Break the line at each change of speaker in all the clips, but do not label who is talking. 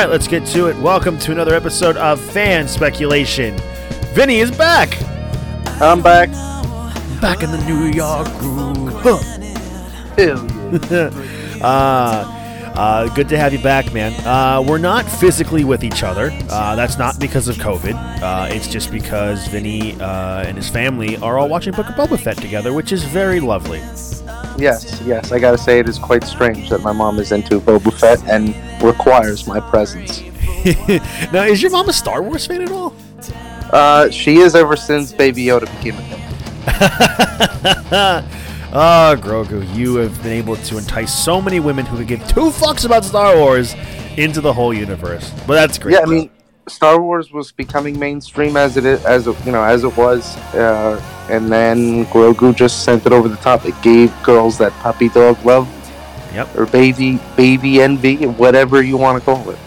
All right, let's get to it. Welcome to another episode of Fan Speculation. Vinny is back.
I'm back.
Back in the New York groove. Huh.
Hell.
Uh, uh, good to have you back, man. Uh, we're not physically with each other. Uh, that's not because of COVID. Uh, it's just because Vinny uh, and his family are all watching Book of Boba Fett together, which is very lovely.
Yes, yes. I gotta say, it is quite strange that my mom is into Boba Fett and requires my presence.
now, is your mom a Star Wars fan at all?
Uh, she is ever since Baby Yoda became a thing.
Ah, Grogu, you have been able to entice so many women who could give two fucks about Star Wars into the whole universe. But that's great.
Yeah, I mean, Star Wars was becoming mainstream as it is, as you know, as it was, uh, and then Grogu just sent it over the top. It gave girls that puppy dog love,
Yep.
or baby baby envy, whatever you want to call it.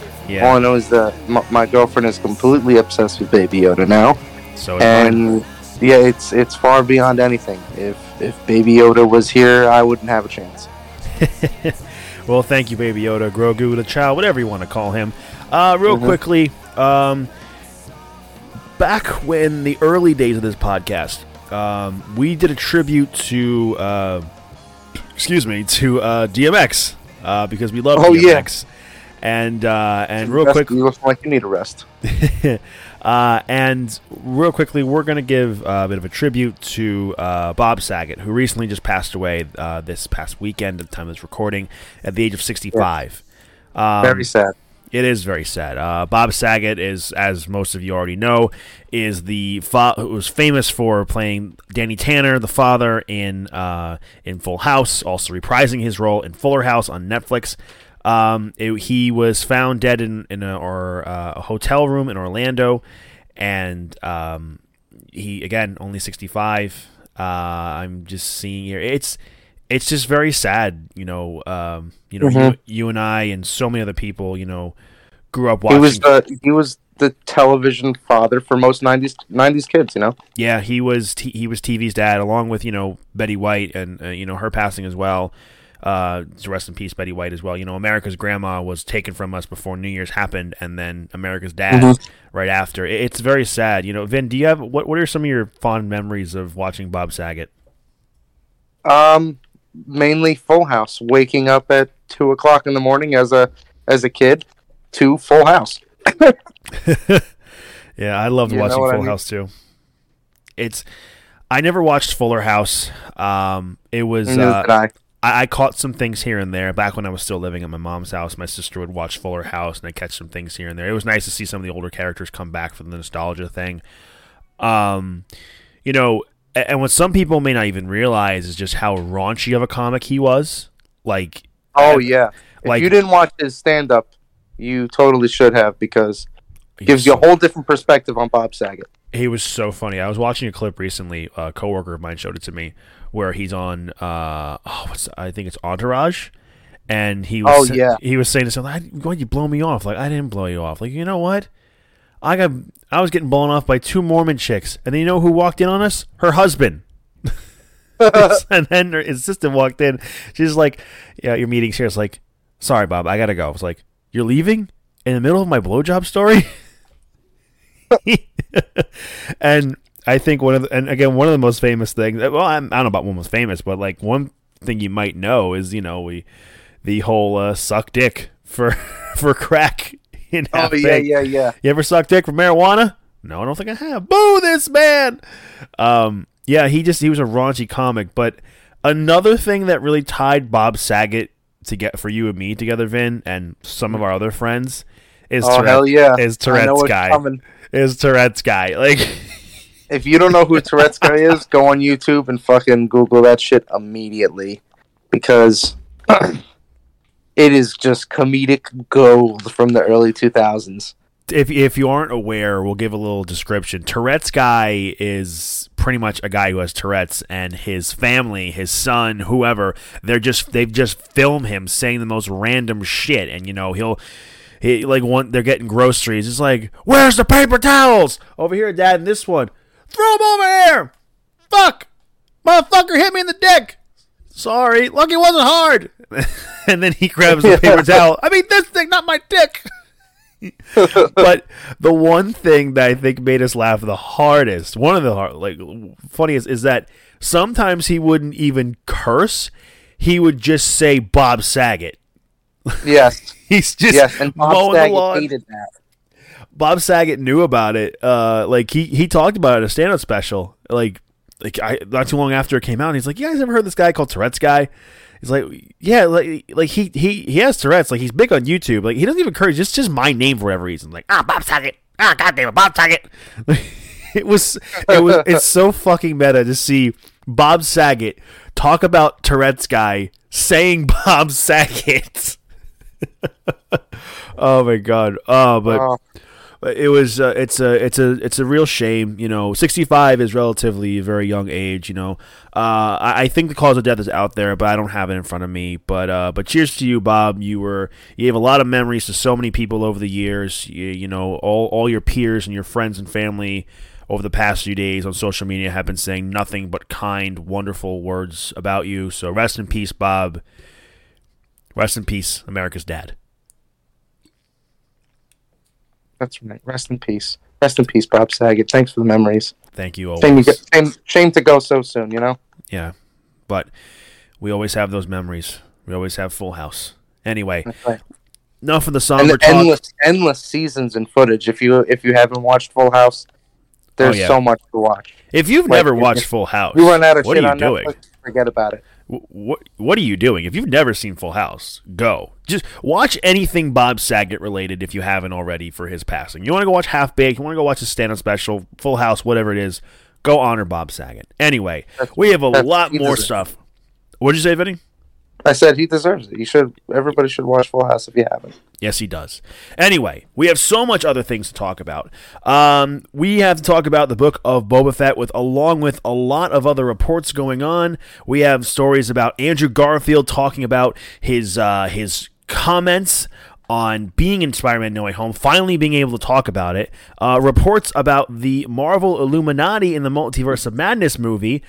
All I know is that my, my girlfriend is completely obsessed with Baby Yoda now.
So
and yeah, it's it's far beyond anything. If if Baby Yoda was here, I wouldn't have a chance.
Well, thank you, Baby Yoda, Grogu, the child, whatever you want to call him. Uh, real
Mhm.
quickly, um, back when the early days of this podcast, um, we did a tribute to, uh, excuse me, to uh, DMX uh, because we love
Oh, yeah.
DMX. And uh, and real
Rest-
quick,
you look like you need a rest.
uh, and real quickly, we're going to give uh, a bit of a tribute to uh, Bob Saget, who recently just passed away uh, this past weekend at the time of this recording at the age of 65. Um,
Very sad.
It is very sad. Uh, Bob Saget is, as most of you already know, is the fa- was famous for playing Danny Tanner, the father in uh, in Full House, also reprising his role in Fuller House on Netflix. Um, it- he was found dead in in a, or, uh, a hotel room in Orlando, and um, he again only sixty five. Uh, I'm just seeing here. It's it's just very sad, you know. Um, you know, you,
Mhm.
you and I and so many other people, you know, grew up
He
watching.
was the he was the television father for most '90s '90s kids. You know.
yeah, he was t- he was TV's dad, along with you know Betty White and uh, you know her passing as well. Uh, rest in peace, Betty White as well. You know, America's grandma was taken from us before New Year's happened, and then America's dad
Mhm.
right after. It- It's very sad. You know, Vin, do you have what? What are some of your fond memories of watching Bob Saget?
Um, mainly Full House. Waking up at two o'clock in the morning as a as a kid to Full House.
Yeah, I loved
You
watching Full
I mean?
House too. It's I never watched Fuller House. Um, it was uh,
I.
I, I caught some things here and there back when I was still living at my mom's house. My sister would watch Fuller House, and I catch some things here and there. It was nice to see some of the older characters come back for the nostalgia thing. Um, you know, and what some people may not even realize is just how raunchy of a comic he was. Like,
Oh yeah. If
like
you didn't watch his stand up, you totally should have because
he
gives you a whole different perspective on Bob Saget.
He was so funny. I was watching a clip recently. A coworker of mine showed it to me, where he's on. Uh, oh, what's I think it's Entourage, and he was.
Oh, yeah.
He was saying to something. Why'd you blow me off? Like I didn't blow you off. Like you know what? I got. I was getting blown off by two Mormon chicks, and then you know who walked in on us? Her husband. and then her assistant walked in. She's like, "Yeah, your meeting's here." It's like, "Sorry, Bob, I gotta go." I was like, "You're leaving in the middle of my blowjob story?" and I think one of the, and again one of the most famous things. Well, I'm, I don't know about one most famous, but like one thing you might know is you know we the whole uh, suck dick for for crack in
Oh yeah, yeah, yeah.
You ever suck dick for marijuana? No, I don't think I have. Boo this man. Um, yeah, he just he was a raunchy comic. But another thing that really tied Bob Saget to get for you and me together, Vin, and some of our other friends is
Oh
Tourette,
hell yeah!
is Tourette's guy.
coming.
Is Tourette's guy like?
If you don't know who Tourette's guy is, go on YouTube and fucking Google that shit immediately, because it is just comedic gold from the early two thousands.
if if you aren't aware, we'll give a little description. Tourette's guy is pretty much a guy who has Tourette's, and his family, his son, whoever, they're just they've just filmed him saying the most random shit, and you know he'll. He, like one, they're getting groceries. It's like, where's the paper towels? Over here, Dad. And this one, throw them over here. Fuck, motherfucker, hit me in the dick. Sorry, lucky it wasn't hard. and then he grabs the paper towel. I mean, this thing, not my dick. but the one thing that I think made us laugh the hardest, one of the hard, like funniest, is that sometimes he wouldn't even curse. He would just say Bob Saget.
Yes,
He's just
yes, and Bob Saget hated that.
Bob Saget knew about it. Uh, like he he talked about it in a stand-up special. Like like I not too long after it came out. He's like, "You guys ever heard this guy called Tourette's guy?" He's like, "Yeah, like like he he he has Tourette's. Like he's big on YouTube. Like he doesn't even curse. Just just my name for whatever reason. Like ah Bob Saget. Ah goddamn it, Bob Saget. it was it was it's so fucking meta to see Bob Saget talk about Tourette's guy saying Bob Saget. oh my god. Oh, but
Oh,
but it was uh, it's a it's a it's a real shame you know. 65 is relatively a very young age you know. Uh, I, I think the cause of death is out there but i don't have it in front of me. But uh, but cheers to you bob. You were you gave a lot of memories to so many people over the years. You, you know all, all your peers and your friends and family over the past few days on social media have been saying nothing but kind wonderful words about you. So rest in peace bob. Rest in peace america's dad
that's right. Rest in peace. Rest in peace, Bob Saget. Thanks for the memories.
thank you always.
Shame, you get, shame, shame to go so soon. You know.
Yeah, but we always have those memories. We always have Full House. Anyway,
right.
enough of the somber
the
talk.
endless, endless seasons and footage. If you if you haven't watched Full House, there's
Oh, yeah.
so much to watch.
If you've
Like,
never watched Full House,
You run out of
what
shit
are you
on
doing?
Netflix. Forget about it.
What What are you doing? If you've never seen Full House, go. Just watch anything Bob Saget related if you haven't already for his passing. You want to go watch Half Baked? You want to go watch his stand-up special, Full House, whatever it is? Go honor Bob Saget. Anyway,
That's-
we have a lot more stuff. What'd you say, Vinny?
I said he deserves it. You should. Everybody should watch Full House if you haven't.
Yes, he does. Anyway, we have so much other things to talk about. Um, we have to talk about the book of Boba Fett, with along with a lot of other reports going on. We have stories about Andrew Garfield talking about his uh, his comments on being in Spider-Man No Way Home, finally being able to talk about it. Uh, reports about the Marvel Illuminati in the Multiverse of Madness movie.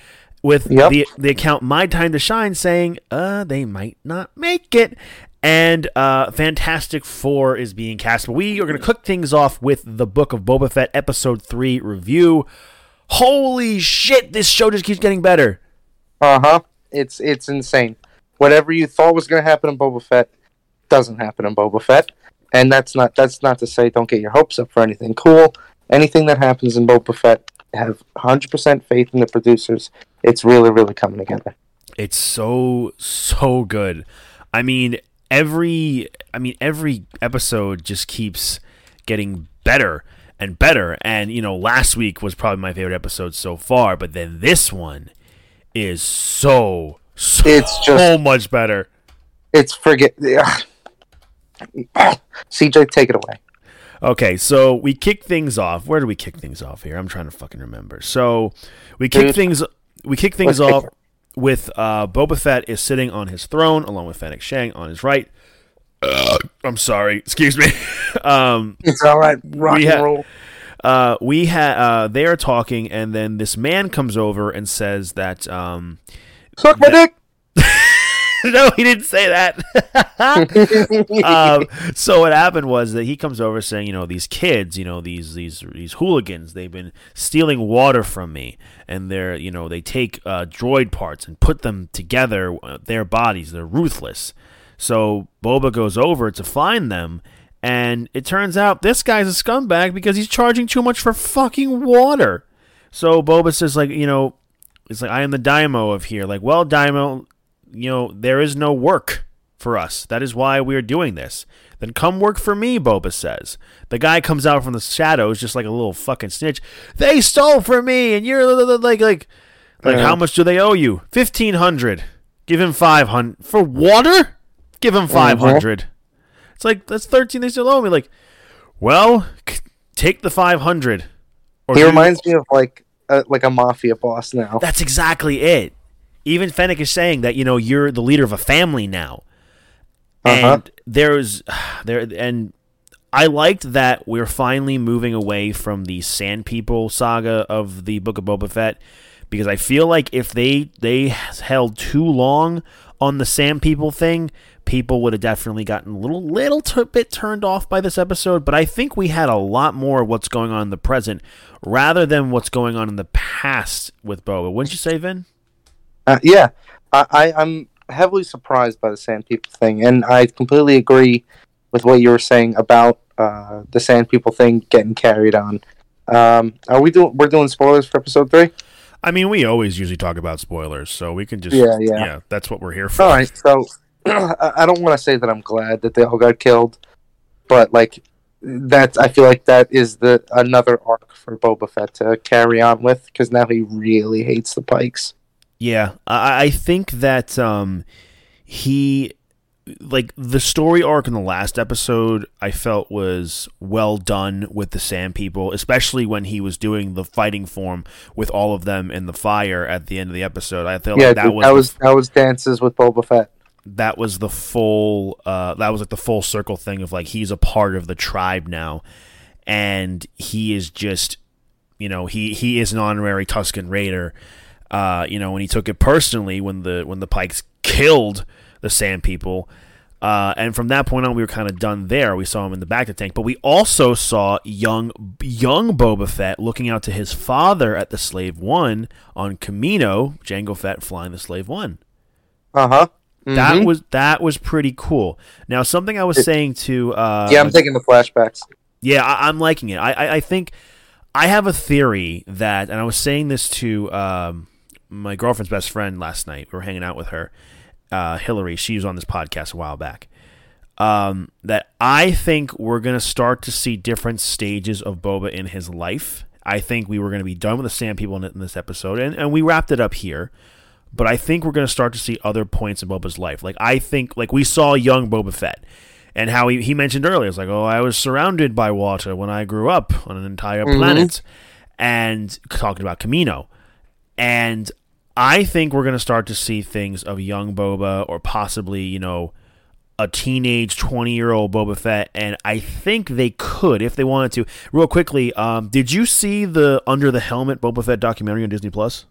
With
Yep.
the the account My Time to Shine saying, uh, they might not make it. And uh, Fantastic Four is being cast. But we are going to cook things off with the Book of Boba Fett Episode 3 review. Holy shit, this show just keeps getting better.
Uh huh. It's it's insane. Whatever you thought was going to happen in Boba Fett doesn't happen in Boba Fett, and that's not that's not to say don't get your hopes up for anything cool. Anything that happens in Boba Fett, have 100% faith in the producers. It's really really coming together.
It's so so good. I mean, every I mean every episode just keeps getting better and better. And you know, last week was probably my favorite episode so far, but then this one is so so
It's just-
much better.
It's forget. CJ, take it away.
Okay, so we kick things off. Where do we kick things off here? I'm trying to fucking remember. So we kick
Dude.
things we kick things
Let's
off with uh, Boba Fett is sitting on his throne along with Fennec Shand on his right. Uh, I'm sorry, excuse me. um,
It's all right. Rock and
ha-
roll.
uh, we had uh, they are talking, and then this man comes over and says that um,
Suck my dick.
no, he didn't say that. um, so what happened was that he comes over saying, you know, these kids, you know, these these these hooligans, they've been stealing water from me, and they're, you know, they take uh, droid parts and put them together, uh, their bodies. They're ruthless. So Boba goes over to find them, and it turns out this guy's a scumbag because he's charging too much for fucking water. So Boba says, like, you know, it's like I am the Daimyo of here. Like, well, Daimyo, you know, there is no work for us. That is why we are doing this. Then come work for me, Boba says. The guy comes out from the shadows just like a little fucking snitch. They stole from me, and you're like, like, like,
Yeah.
how much do they owe you? Fifteen hundred. Give him five hundred for water. Give him uh-huh. five hundred. It's like that's thirteen. They still owe me. Like, well, c- take the five hundred.
He reminds me of like a, like a mafia boss now.
That's exactly it. Even Fennec is saying that you know you're the leader of a family now,
Uh-huh.
and there's there and I liked that we're finally moving away from the Sand People saga of the Book of Boba Fett because I feel like if they they held too long on the Sand People thing, people would have definitely gotten a little little t- bit turned off by this episode. But I think we had a lot more of what's going on in the present rather than what's going on in the past with Boba. Wouldn't you say, Vin?
Uh, yeah, I, I, I'm heavily surprised by the Sand People thing, and I completely agree with what you were saying about uh, the Sand People thing getting carried on. Um, are we doing? We're doing spoilers for episode three.
I mean, we always usually talk about spoilers, so we can just
Yeah, yeah.
yeah that's what we're here for.
All right, so I I don't want to say that I'm glad that they all got killed, but like that, I feel like that is the another arc for Boba Fett to carry on with because now he really hates the Pikes.
Yeah, I, I think that um, he like the story arc in the last episode. I felt was well done with the Sand People, especially when he was doing the fighting form with all of them in the fire at the end of the episode. I felt
yeah,
like that
dude,
was
that was that was dances with Boba Fett.
that was the full uh that was like the full circle thing of like he's a part of the tribe now and he is just you know he he is an honorary Tusken Raider uh you know when he took it personally when the when the Pikes killed the Sand People uh, and from that point on, we were kind of done there. We saw him in the back of the tank, but we also saw young young Boba Fett looking out to his father at the Slave One on Kamino. Jango Fett flying the Slave One.
Uh huh.
That was that was pretty cool. Now, something I was saying to uh,
yeah, I'm taking the flashbacks.
yeah, I, I'm liking it. I, I I think I have a theory that, and I was saying this to um, my girlfriend's best friend last night. We were hanging out with her, uh, Hillary. She was on this podcast a while back. Um, that I think we're gonna start to see different stages of Boba in his life. I think we were gonna be done with the Sand People in, in this episode, and, and we wrapped it up here but I think we're going to start to see other points in Boba's life. Like I think, like we saw young Boba Fett, and how he, he mentioned earlier, it's like, oh, I was surrounded by water when I grew up on an entire planet, and talking about Kamino, and I think we're going to start to see things of young Boba, or possibly, you know, a teenage 20 year old Boba Fett, and I think they could if they wanted to. Real quickly, um, did you see the Under the Helmet Boba Fett documentary on Disney Plus?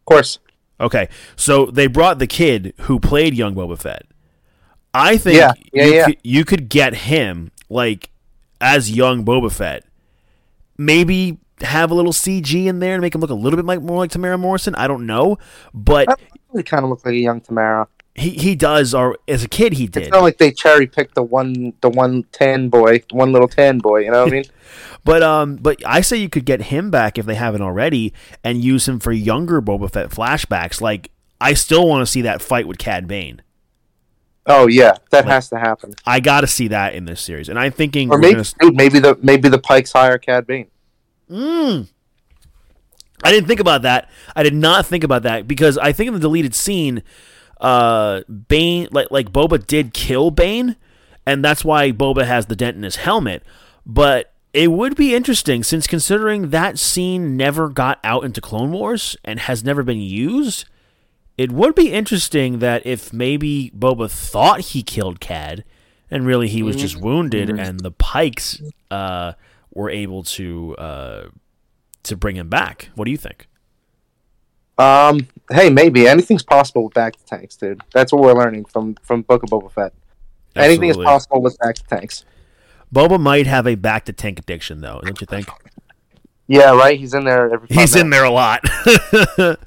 Of course.
Okay, so they brought the kid who played young Boba Fett. I think
Yeah, yeah,
you,
yeah.
Could, you could get him like as young Boba Fett. Maybe have a little CG in there to make him look a little bit like more like Temuera Morrison. I don't know, but
He kind of looks like a young Temuera.
he, he does. Or as a kid, he did.
It's not like they cherry picked the one the one tan boy, one little tan boy. You know what I mean?
But um, but I say you could get him back if they haven't already, and use him for younger Boba Fett flashbacks. Like I still want to see that fight with Cad Bane.
Oh yeah, that has to happen.
I got to see that in this series, and I'm thinking
Or maybe,
gonna-
dude, maybe the maybe the Pikes hire Cad Bane.
Mm. I didn't think about that. I did not think about that because I think in the deleted scene, uh, Bane, like like Boba did kill Bane, and that's why Boba has the dent in his helmet. But it would be interesting since considering that scene never got out into Clone Wars and has never been used. It would be interesting that if maybe Boba thought he killed Cad, and really he was just wounded, and the Pikes uh, were able to uh, to bring him back. What do you think?
Um, hey, maybe anything's possible with bacta tanks, dude. That's what we're learning from from Book of Boba Fett. Anything is possible with bacta tanks.
Boba might have a bacta tank addiction, though, don't you think?
Yeah, right. He's in there every.
He's in there a lot.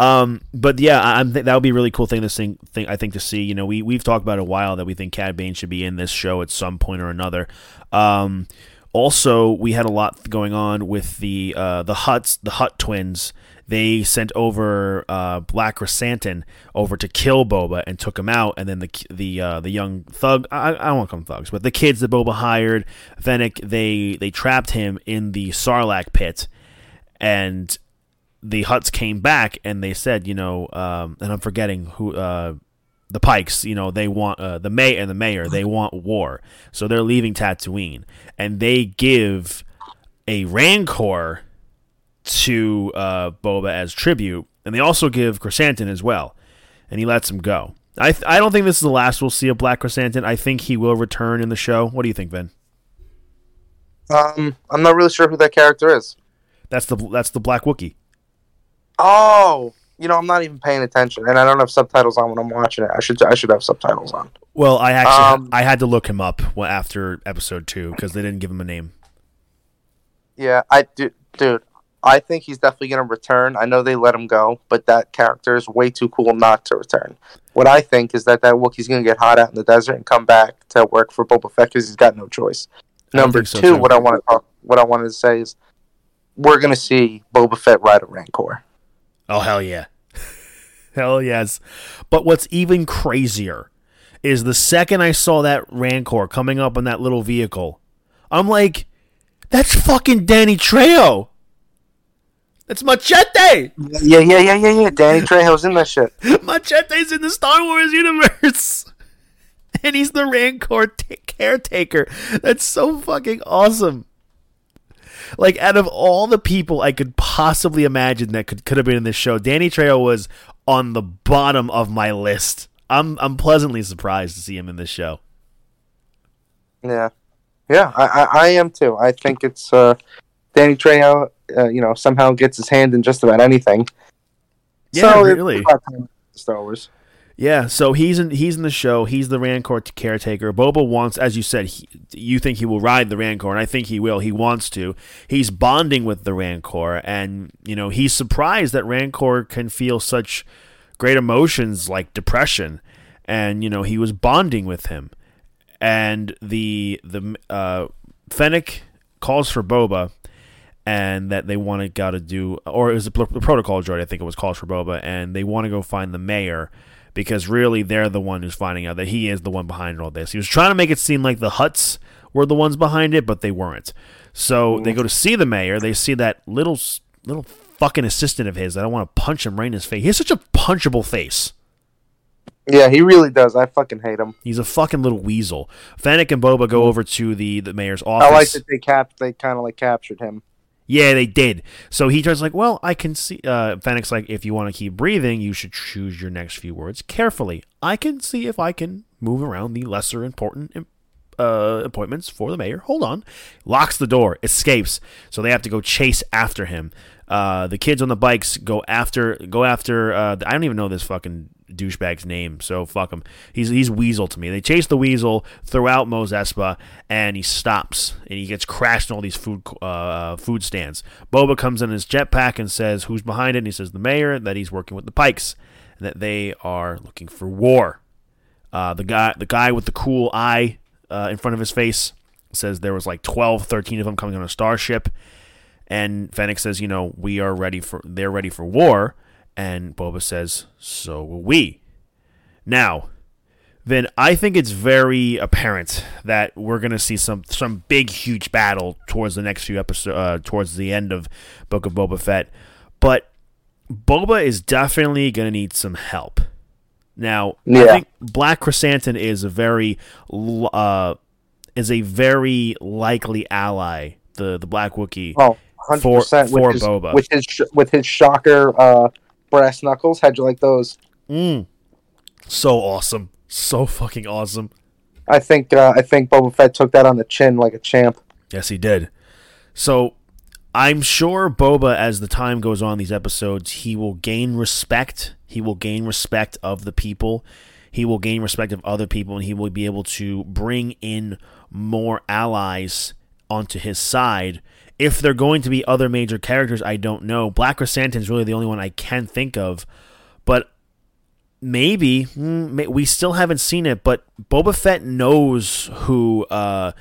um, but yeah, I, I'm th- that would be a really cool thing to sing, thing I think to see. You know, we we've talked about it a while that we think Cad Bane should be in this show at some point or another. Um, also, we had a lot going on with the uh, the Hutts, the Hutt twins. They sent over uh, Black Chrysanthemum over to kill Boba and took him out, and then the the uh, the young thug I, I don't want to call them thugs, but the kids that Boba hired, Fennec, they they trapped him in the Sarlacc pit, and the Hutts came back and they said, you know, um, and I'm forgetting who uh, the Pikes, you know, they want uh, the May and the mayor, they want war, so they're leaving Tatooine, and they give a Rancor to uh, Boba as tribute, and they also give Chrysanthemum as well, and he lets him go. I th- I don't think this is the last we'll see of Black Chrysanthemum. I think he will return in the show. What do you think, Ben?
Um, I'm not really sure who that character is.
That's the that's the Black Wookiee.
Oh, you know, I'm not even paying attention, and I don't have subtitles on when I'm watching it. I should I should have subtitles on.
Well, I actually
Um,
I had to look him up after episode two because they didn't give him a name.
Yeah, I do, dude. I think he's definitely gonna return. I know they let him go, but that character is way too cool not to return. What I think is that that Wookiee's gonna get hot out in the desert and come back to work for Boba Fett because he's got no choice. Number
so,
two,
too.
what I want to talk, what I wanted to say is, we're gonna see Boba Fett ride a Rancor.
Oh hell yeah, hell yes! But what's even crazier is the second I saw that Rancor coming up in that little vehicle, I'm like, that's fucking Danny Trejo. That's Machete.
Yeah, yeah, yeah, yeah, yeah. Danny Trejo's in that shit.
Machete's in the Star Wars universe. And he's the Rancor t- caretaker. That's so fucking awesome. Like, out of all the people I could possibly imagine that could, could have been in this show, Danny Trejo was on the bottom of my list. I'm I'm pleasantly surprised to see him in this show.
Yeah, yeah, I, I, I am too. I think it's uh, Danny Trejo. Uh, you know, somehow gets his hand in just about anything.
Yeah,
so
really.
Star Wars.
Yeah, so he's in he's in the show. He's the Rancor caretaker. Boba wants, as you said, he, you think he will ride the Rancor, and I think he will. He wants to. He's bonding with the Rancor, and you know he's surprised that Rancor can feel such great emotions like depression, and you know he was bonding with him, and the the uh, Fennec calls for Boba, and that they want to got to do, or it was the, protocol droid, I think it was calls for Boba, and they want to go find the mayor because really they're the one who's finding out that he is the one behind all this. He was trying to make it seem like the Hutts were the ones behind it, but they weren't. So they go to see the mayor. They see that little little fucking assistant of his. I don't want to punch him right in his face. He has such a punchable face.
Yeah, he really does. I fucking hate him.
He's a fucking little weasel. Fennec and Boba go mm. over to the, the mayor's office.
I like that they cap. They kind of like captured him.
Yeah, they did. So he turns like, well, I can see. Uh, Fennec's like, if you want to keep breathing, you should choose your next few words carefully. I can see if I can move around the lesser important uh, appointments for the mayor. Hold on. Locks the door, escapes. So they have to go chase after him. Uh, the kids on the bikes go after go after. Uh, I don't even know this fucking douchebag's name, so fuck him. He's he's Weasel to me. They chase the Weasel throughout Mos Espa, and he stops and he gets crashed in all these food uh, food stands. Boba comes in his jetpack and says, "Who's behind it?" And he says, "The mayor." That he's working with the Pikes, and that they are looking for war. Uh, the guy the guy with the cool eye uh, in front of his face says there was like 12, 13 of them coming on a starship. And Fennec says, you know, we are ready for, they're ready for war. And Boba says, so will we. Now, then I think it's very apparent that we're going to see some, some big, huge battle towards the next few episodes, uh, towards the end of Book of Boba Fett. But Boba is definitely going to need some help. Now, I think Black Chrysanthemum is a very, uh, is a very likely ally. The the Black Wookiee.
Oh, 100
For-
percent
for
with his,
Boba.
with his sh- with his shocker uh, brass knuckles. How'd you like those?
Mm. So awesome. So fucking awesome.
I think uh, I think Boba Fett took that on the chin like a champ.
Yes, he did. So I'm sure Boba, as the time goes on these episodes, he will gain respect. He will gain respect of the people. He will gain respect of other people, and he will be able to bring in more allies onto his side. If they're going to be other major characters, I don't know. Black Chrysanthemum is really the only one I can think of, but maybe mm, we still haven't seen it. But Boba Fett knows who. Uh,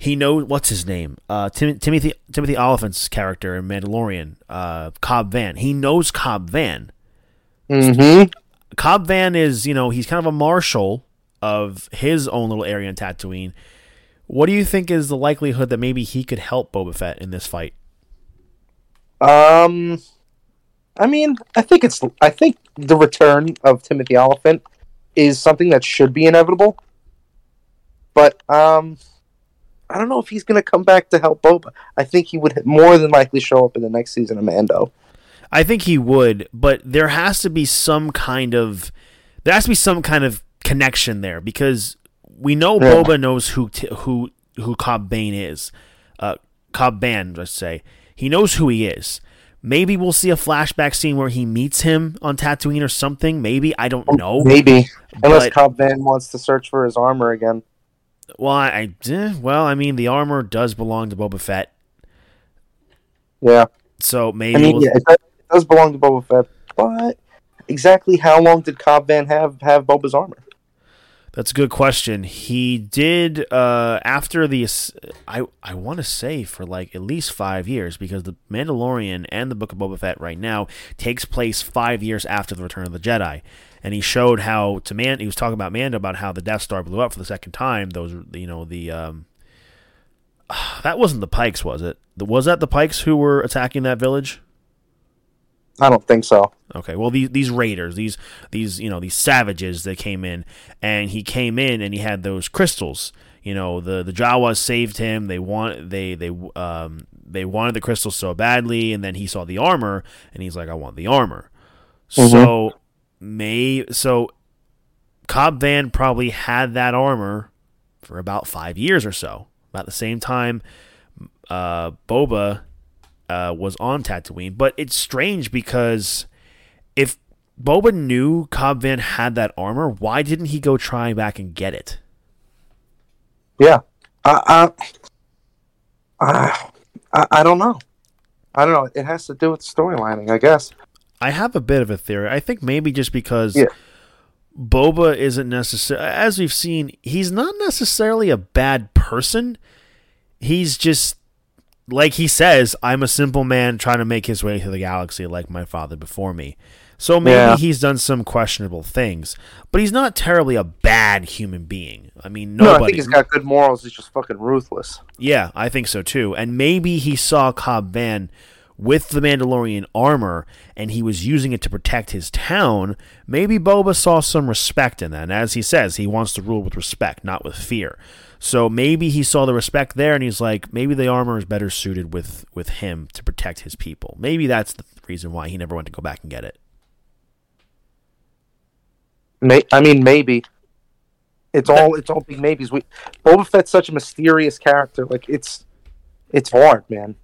he knows what's his name. Uh, Tim- Timothy Timothy Olyphant's character in Mandalorian, uh, Cobb Vanth. He knows Cobb Vanth.
Mm-hmm.
Cobb Vanth is, you know, he's kind of a marshal of his own little area in Tatooine. What do you think is the likelihood that maybe he could help Boba Fett in this fight?
Um, I mean, I think it's. I think the return of Timothy Olyphant is something that should be inevitable. But um, I don't know if he's going to come back to help Boba. I think he would more than likely show up in the next season of Mando.
I think he would, but there has to be some kind of there has to be some kind of connection there because we know
Yeah.
Boba knows who t- who who Cobb Bane is. Uh, Cobb Bane, let's say he knows who he is, Maybe we'll see a flashback scene where he meets him on Tatooine or something. Maybe I don't know.
Maybe unless
But-
Cobb Vanth wants to search for his armor again.
Well, I eh, well, I mean, the armor does belong to Boba Fett,
Yeah,
so maybe
I mean,
we'll-
yeah, it does, it does belong to Boba Fett, but exactly how long did Cobb Vanth have have Boba's armor?
That's a good question. He did uh, after the I I want to say for like at least five years because the Mandalorian and the Book of Boba Fett right now takes place five years after the Return of the Jedi, and he showed how to man. He was talking about Mando about how the Death Star blew up for the second time. Those you know the um, that wasn't the Pikes, was it? Was that the Pikes who were attacking that village?
I don't think so.
Okay, well these these raiders, these these you know these savages that came in, and he came in and he had those crystals. You know the the Jawas saved him. They want they they um they wanted the crystals so badly, and then he saw the armor and he's like, I want the armor. So may so Cobb Vanth probably had that armor for about five years or so. About the same time, uh, Boba uh, was on Tatooine. But it's strange because if Boba knew Cobb Vanth had that armor, why didn't he go try back and get it?
Yeah, I, I, I, I, don't know. I don't know. It has to do with storylining, I guess.
I have a bit of a theory. I think maybe just because
Yeah.
Boba isn't necessarily, as we've seen, he's not necessarily a bad person. He's just, like he says, I'm a simple man trying to make his way through the galaxy like my father before me. So maybe
Yeah.
he's done some questionable things, but he's not terribly a bad human being. I mean, nobody.
No, I think he's got good morals. He's just fucking ruthless.
Yeah, I think so too. And maybe he saw Cobb Vanth with the Mandalorian armor and he was using it to protect his town. Maybe Boba saw some respect in that. And as he says, he wants to rule with respect, not with fear. So maybe he saw the respect there and he's like, maybe the armor is better suited with, with him to protect his people. Maybe that's the reason why he never went to go back and get it.
May, I mean, maybe. It's all it's all big maybes. We Boba Fett's such a mysterious character. Like it's it's hard, man.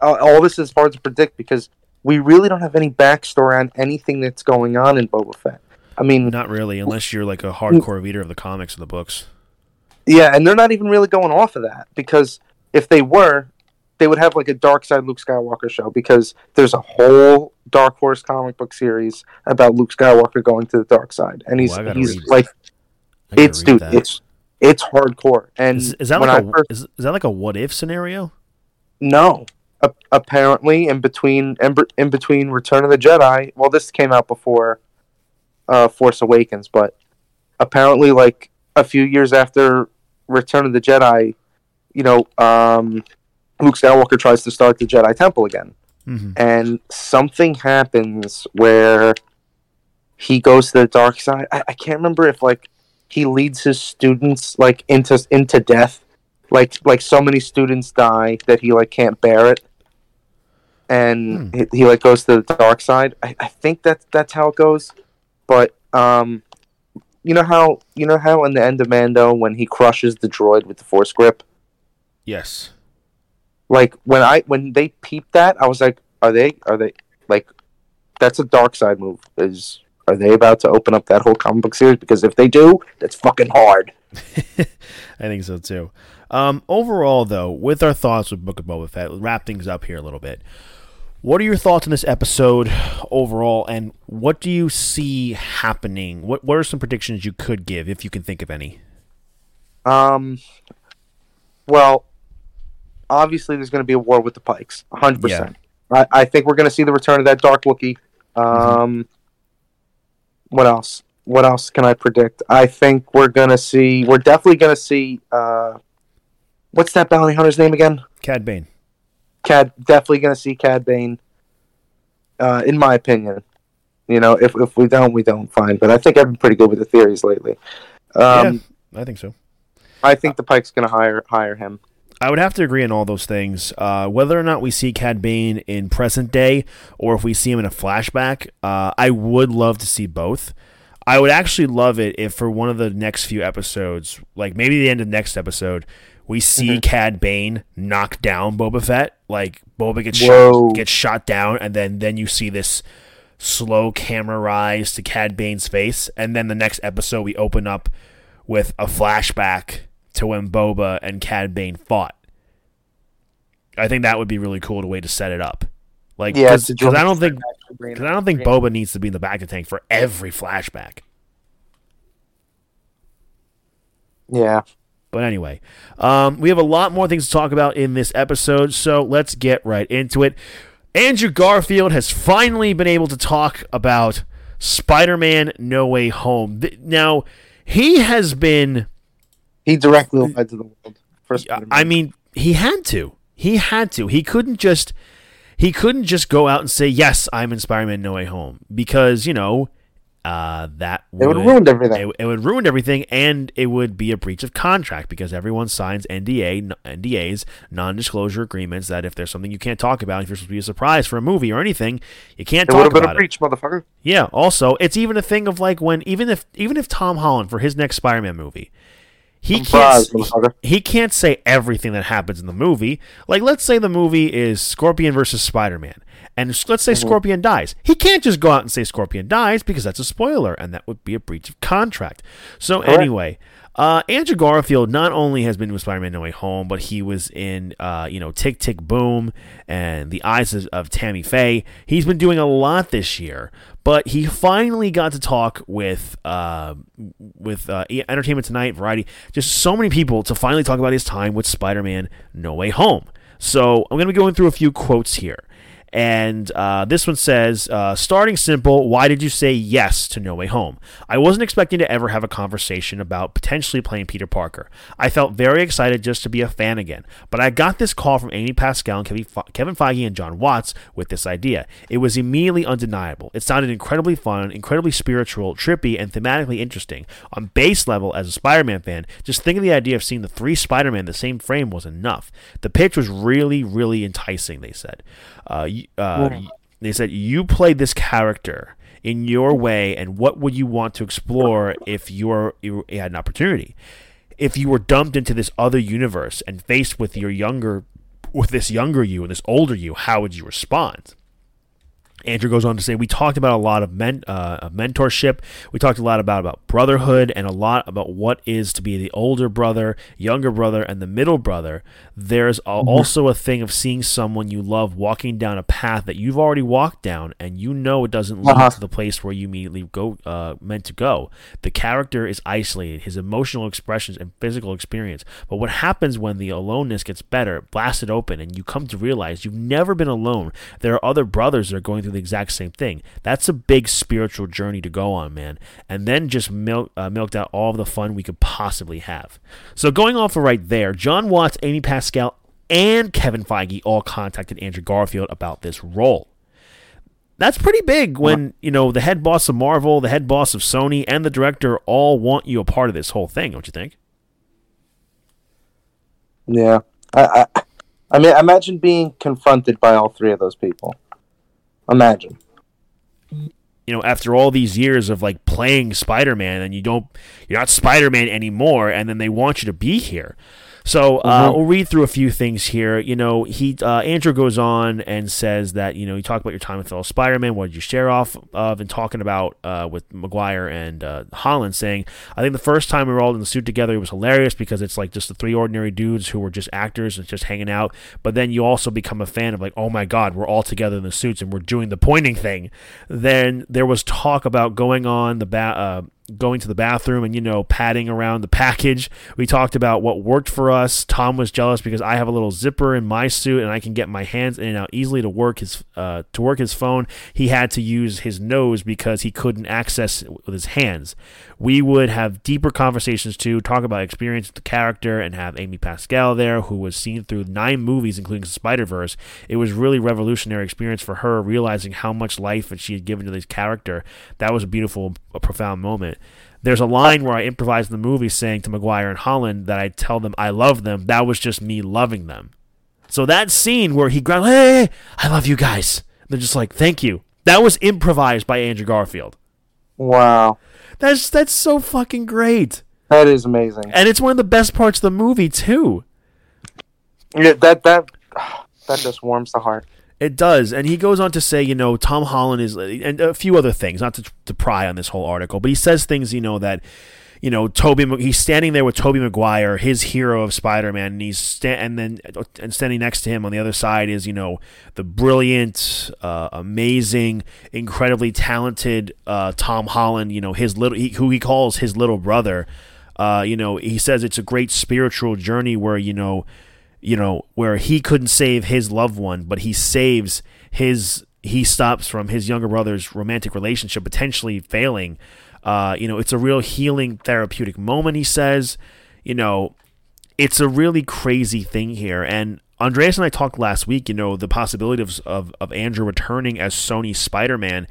All, this is hard to predict because we really don't have any backstory on anything that's going on in Boba Fett. I mean,
Not really, unless you're like a hardcore reader of the comics or the books.
yeah, and they're not even really going off of that because if they were, they would have like a Dark Side Luke Skywalker show because there's a whole Dark Horse comic book series about Luke Skywalker going to the dark side, and he's
gotta
he's like it's dude,
that.
it's it's hardcore. And
Is, is that like a
first,
is, is that like a what if scenario?
no, A- apparently in between in, in between Return of the Jedi. Well, this came out before uh, Force Awakens, but apparently, like a few years after Return of the Jedi, you know, um, Luke Skywalker tries to start the Jedi Temple again,
hmm
and something happens where he goes to the dark side. I, I can't remember if like he leads his students like into into death, like like so many students die that he like can't bear it, and he, he like goes to the dark side. I, I think that's that's how it goes, but um, you know how you know how in the end of Mando when he crushes the droid with the Force grip
Yes.
like when I when they peeped that, I was like, are they are they like that's a dark side move. Is are they about to open up that whole comic book series? Because if they do, that's fucking hard.
I think so too. Um, overall, though, with our thoughts with Book of Boba Fett, wrap things up here a little bit. What are your thoughts on this episode overall, and what do you see happening? What What are some predictions you could give, if you can think of any?
Um, well, obviously there's going to be a war with the Pikes, hundred percent. I I think we're going to see the return of that Dark Wookiee. Um, what else? What else can I predict? I think we're going to see. We're definitely going to see. Uh, what's that bounty hunter's name again?
Cad Bane.
Cad definitely going to see Cad Bane. Uh, in my opinion, you know, if if we don't, we don't. Fine, but I think I've been pretty good with the theories lately. Um,
yeah, I think so.
I think the Pike's going to hire hire him.
I would have to agree on all those things. Uh, whether or not we see Cad Bane in present day or if we see him in a flashback, uh, I would love to see both. I would actually love it if for one of the next few episodes, like maybe the end of next episode, We see
Mhm.
Cad Bane knock down Boba Fett. Like Boba gets
Whoa.
shot, gets shot down, and then then you see this slow camera rise to Cad Bane's face, and then the next episode we open up with a flashback to when Boba and Cad Bane fought. I think that would be really cool to way to set it up. Like, because
to
I don't think because I don't think Boba needs to be in the back of the tank for every flashback.
Yeah.
But anyway, um, we have a lot more things to talk about in this episode, so let's get right into it. Andrew Garfield has finally been able to talk about Spider Man No Way Home. Now, he has been,
He directly led to the world. First,
I mean, he had to. He had to. He couldn't just. He couldn't just go out and say, "Yes, I'm in Spider-Man: No Way Home," because you know uh, that
it would have ruined everything.
it, it would ruin everything and it would be a breach of contract because everyone signs NDA NDAs non-disclosure agreements that if there's something you can't talk about if you're supposed to be a surprise for a movie or anything you can't
It It would
talk
have been
about
a
it
breach, motherfucker.
yeah also it's even a thing of like when even if even if Tom Holland for his next Spider-Man movie he can't
motherfucker.
he can't say everything that happens in the movie. Like, let's say the movie is Scorpion versus Spider Man, and let's say
Mm-hmm.
Scorpion dies. He can't just go out and say Scorpion dies because that's a spoiler, and that would be a breach of contract. So, anyway. Uh, Andrew Garfield not only has been with Spider-Man No Way Home, but he was in, uh, you know, Tick Tick Boom and The Eyes of, of Tammy Faye. He's been doing a lot this year, but he finally got to talk with uh, with uh, Entertainment Tonight, Variety, just so many people to finally talk about his time with Spider-Man No Way Home. So I'm going to be going through a few quotes here. And uh, this one says, uh, starting simple, why did you say yes to No Way Home? I wasn't expecting to ever have a conversation about potentially playing Peter Parker. I felt very excited just to be a fan again. But I got this call from Amy Pascal and Kevin Fe- Kevin Feige and Jon Watts with this idea. It was immediately undeniable. It sounded incredibly fun, incredibly spiritual, trippy, and thematically interesting. On base level, as a Spider Man fan, just thinking the idea of seeing the three Spider Man in the same frame was enough. The pitch was really, really enticing, they said. Uh, uh, they said, You played this character in your way, and what would you want to explore if you're, you had an opportunity? If you were dumped into this other universe and faced with your younger, with this younger you and this older you, how would you respond? Andrew goes on to say, we talked about a lot of men, uh, mentorship. We talked a lot about, about brotherhood and a lot about what is to be the older brother, younger brother, and the middle brother. There's a, also a thing of seeing someone you love walking down a path that you've already walked down, and you know it doesn't lead
Uh-huh.
to the place where you immediately go uh, meant to go. The character is isolated, his emotional expressions and physical experience. But what happens when the aloneness gets better, blasted open, and you come to realize you've never been alone? There are other brothers that are going through the exact same thing. That's a big spiritual journey to go on, man. And then just milk, uh, milked out all of the fun we could possibly have. So going off of right there, Jon Watts, Amy Pascal, and Kevin Feige all contacted Andrew Garfield about this role. That's pretty big when, you know, the head boss of Marvel, the head boss of Sony, and the director all want you a part of this whole thing, don't you think?
Yeah. I, I, I mean, imagine being confronted by all three of those people. Imagine.
you know, after all these years of like playing Spider-Man and you don't, you're not Spider-Man anymore, and then they want you to be here. So uh,
Mhm.
we'll read through a few things here. You know, he uh, Andrew goes on and says that you know you talk about your time with fellow Spider-Man. What did you share off of? And talking about uh, with Maguire and uh, Holland, saying I think the first time we were all in the suit together it was hilarious because it's like just the three ordinary dudes who were just actors and just hanging out. But then you also become a fan of like, oh my god, we're all together in the suits and we're doing the pointing thing. Then there was talk about going on the ba- uh, going to the bathroom and you know padding around the package. We talked about what worked for us. Tom was jealous because I have a little zipper in my suit and I can get my hands in and out easily to work his uh, to work his phone. He had to use his nose because he couldn't access it with his hands. We would have deeper conversations too, talk about experience with the character, and have Amy Pascal there, who was seen through nine movies, including Spider Verse. It was really revolutionary experience for her, realizing how much life that she had given to this character. That was a beautiful, a profound moment. There's a line oh. where I improvised in the movie saying to Maguire and Holland that I tell them I love them. That was just me loving them. So that scene where he "Hey, hey, I love you guys," they're just like, "Thank you." That was improvised by Andrew Garfield.
Wow.
That's that's so fucking great,
That is amazing.
and it's one of the best parts of the movie too.
Yeah, that that that just warms the heart.
It does, and he goes on to say, you know, Tom Holland is, and a few other things, not to, to pry on this whole article, but he says things, you know, that, you know, Tobey, he's standing there with Tobey Maguire, his hero of Spider-Man, and he's sta- and then and standing next to him on the other side is, you know, the brilliant, uh, amazing, incredibly talented uh, Tom Holland, you know, his little, he, who he calls his little brother. Uh, you know, he says it's a great spiritual journey where, you know, you know, where he couldn't save his loved one, but he saves his he stops from his younger brother's romantic relationship potentially failing. Uh, you know, it's a real healing therapeutic moment, he says. You know, it's a really crazy thing here. And Andreas and I talked last week, you know, the possibility of, of, of Andrew returning as Sony Spider Man.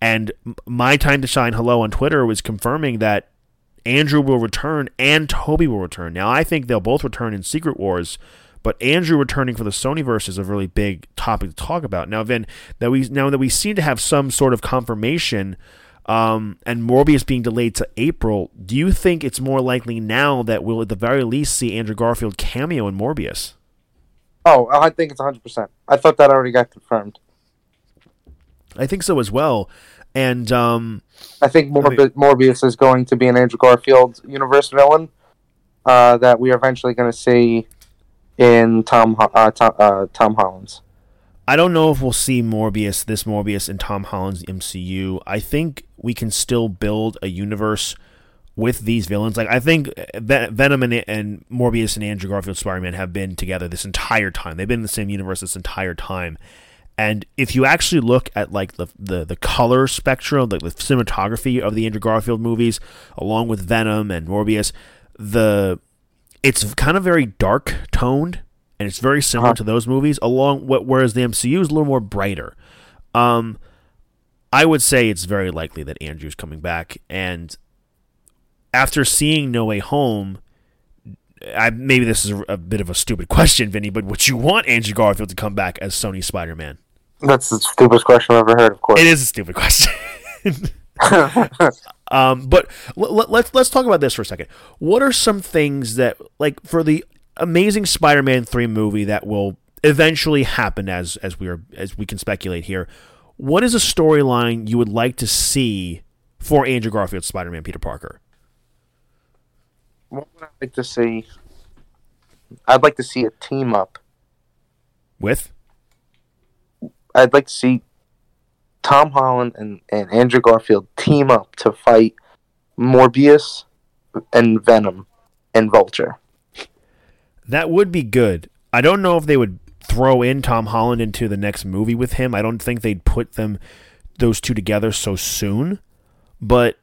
And my time to shine hello on Twitter was confirming that Andrew will return and Tobey will return. Now, I think they'll both return in Secret Wars, but Andrew returning for the Sonyverse is a really big topic to talk about. Now, then that we now that we seem to have some sort of confirmation, um, and Morbius being delayed to April, do you think it's more likely now that we'll at the very least see Andrew Garfield cameo in Morbius?
Oh, I think it's 100%. I thought that already got confirmed.
I think so as well. And um,
I think Morbi- I mean, Morbius is going to be an Andrew Garfield universe villain uh, that we are eventually going to see in Tom uh, Tom, uh, Tom Holland's.
I don't know if we'll see Morbius, this Morbius, in Tom Holland's MCU. I think we can still build a universe with these villains. Like I think Venom and, and Morbius and Andrew Garfield Spider-Man have been together this entire time. They've been in the same universe this entire time. And if you actually look at like the the, the color spectrum, the, the cinematography of the Andrew Garfield movies, along with Venom and Morbius, the it's kind of very dark toned and it's very similar uh-huh. to those movies. Along what whereas the MCU is a little more brighter. Um, I would say it's very likely that Andrew's coming back, and after seeing No Way Home, I, maybe this is a, a, bit of a stupid question, Vinny, but would you want Andrew Garfield to come back as Sony Spider Man?
That's the stupidest question I've ever heard. Of course,
it is a stupid question. um, but l- l- let's let's talk about this for a second. What are some things that, like, for the Amazing Spider-Man three movie that will eventually happen, as as we are as we can speculate here? What is a storyline you would like to see for Andrew Garfield's Spider-Man Peter Parker?
What would I like to see? I'd like to see a team up
with.
I'd like to see Tom Holland and, and Andrew Garfield team up to fight Morbius and Venom and Vulture.
That would be good. I don't know if they would throw in Tom Holland into the next movie with him. I don't think they'd put them those two together so soon. But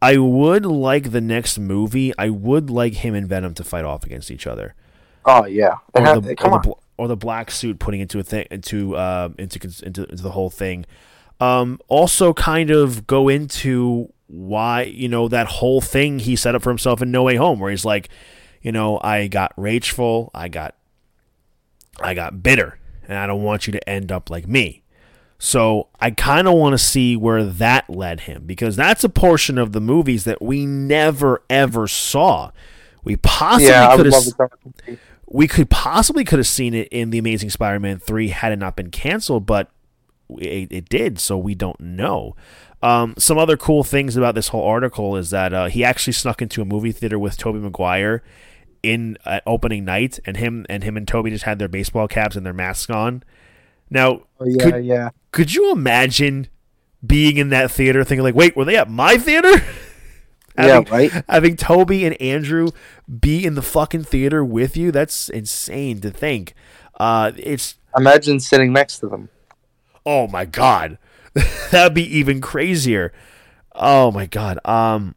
I would like the next movie. I would like him and Venom to fight off against each other.
Oh yeah,
or, the, or, the, or the black suit putting into a thing into uh, into, into into the whole thing. Um, also, kind of go into why you know that whole thing he set up for himself in No Way Home, where he's like, you know, I got rageful, I got, I got bitter, and I don't want you to end up like me. So I kind of want to see where that led him because that's a portion of the movies that we never ever saw. We possibly yeah, could have we could possibly could have seen it in the Amazing Spider-Man three had it not been canceled, but it, it did, so we don't know. Um, some other cool things about this whole article is that uh, he actually snuck into a movie theater with Tobey Maguire in uh, opening night, and him and him and Tobey just had their baseball caps and their masks on. Now,
oh, yeah, could, yeah.
Could you imagine being in that theater, thinking like, "Wait, were they at my theater?"
having, yeah, right.
Having Tobey and Andrew be in the fucking theater with you, that's insane to think. Uh, it's
imagine sitting next to them.
Oh my god, that'd be even crazier. Oh my god. Um,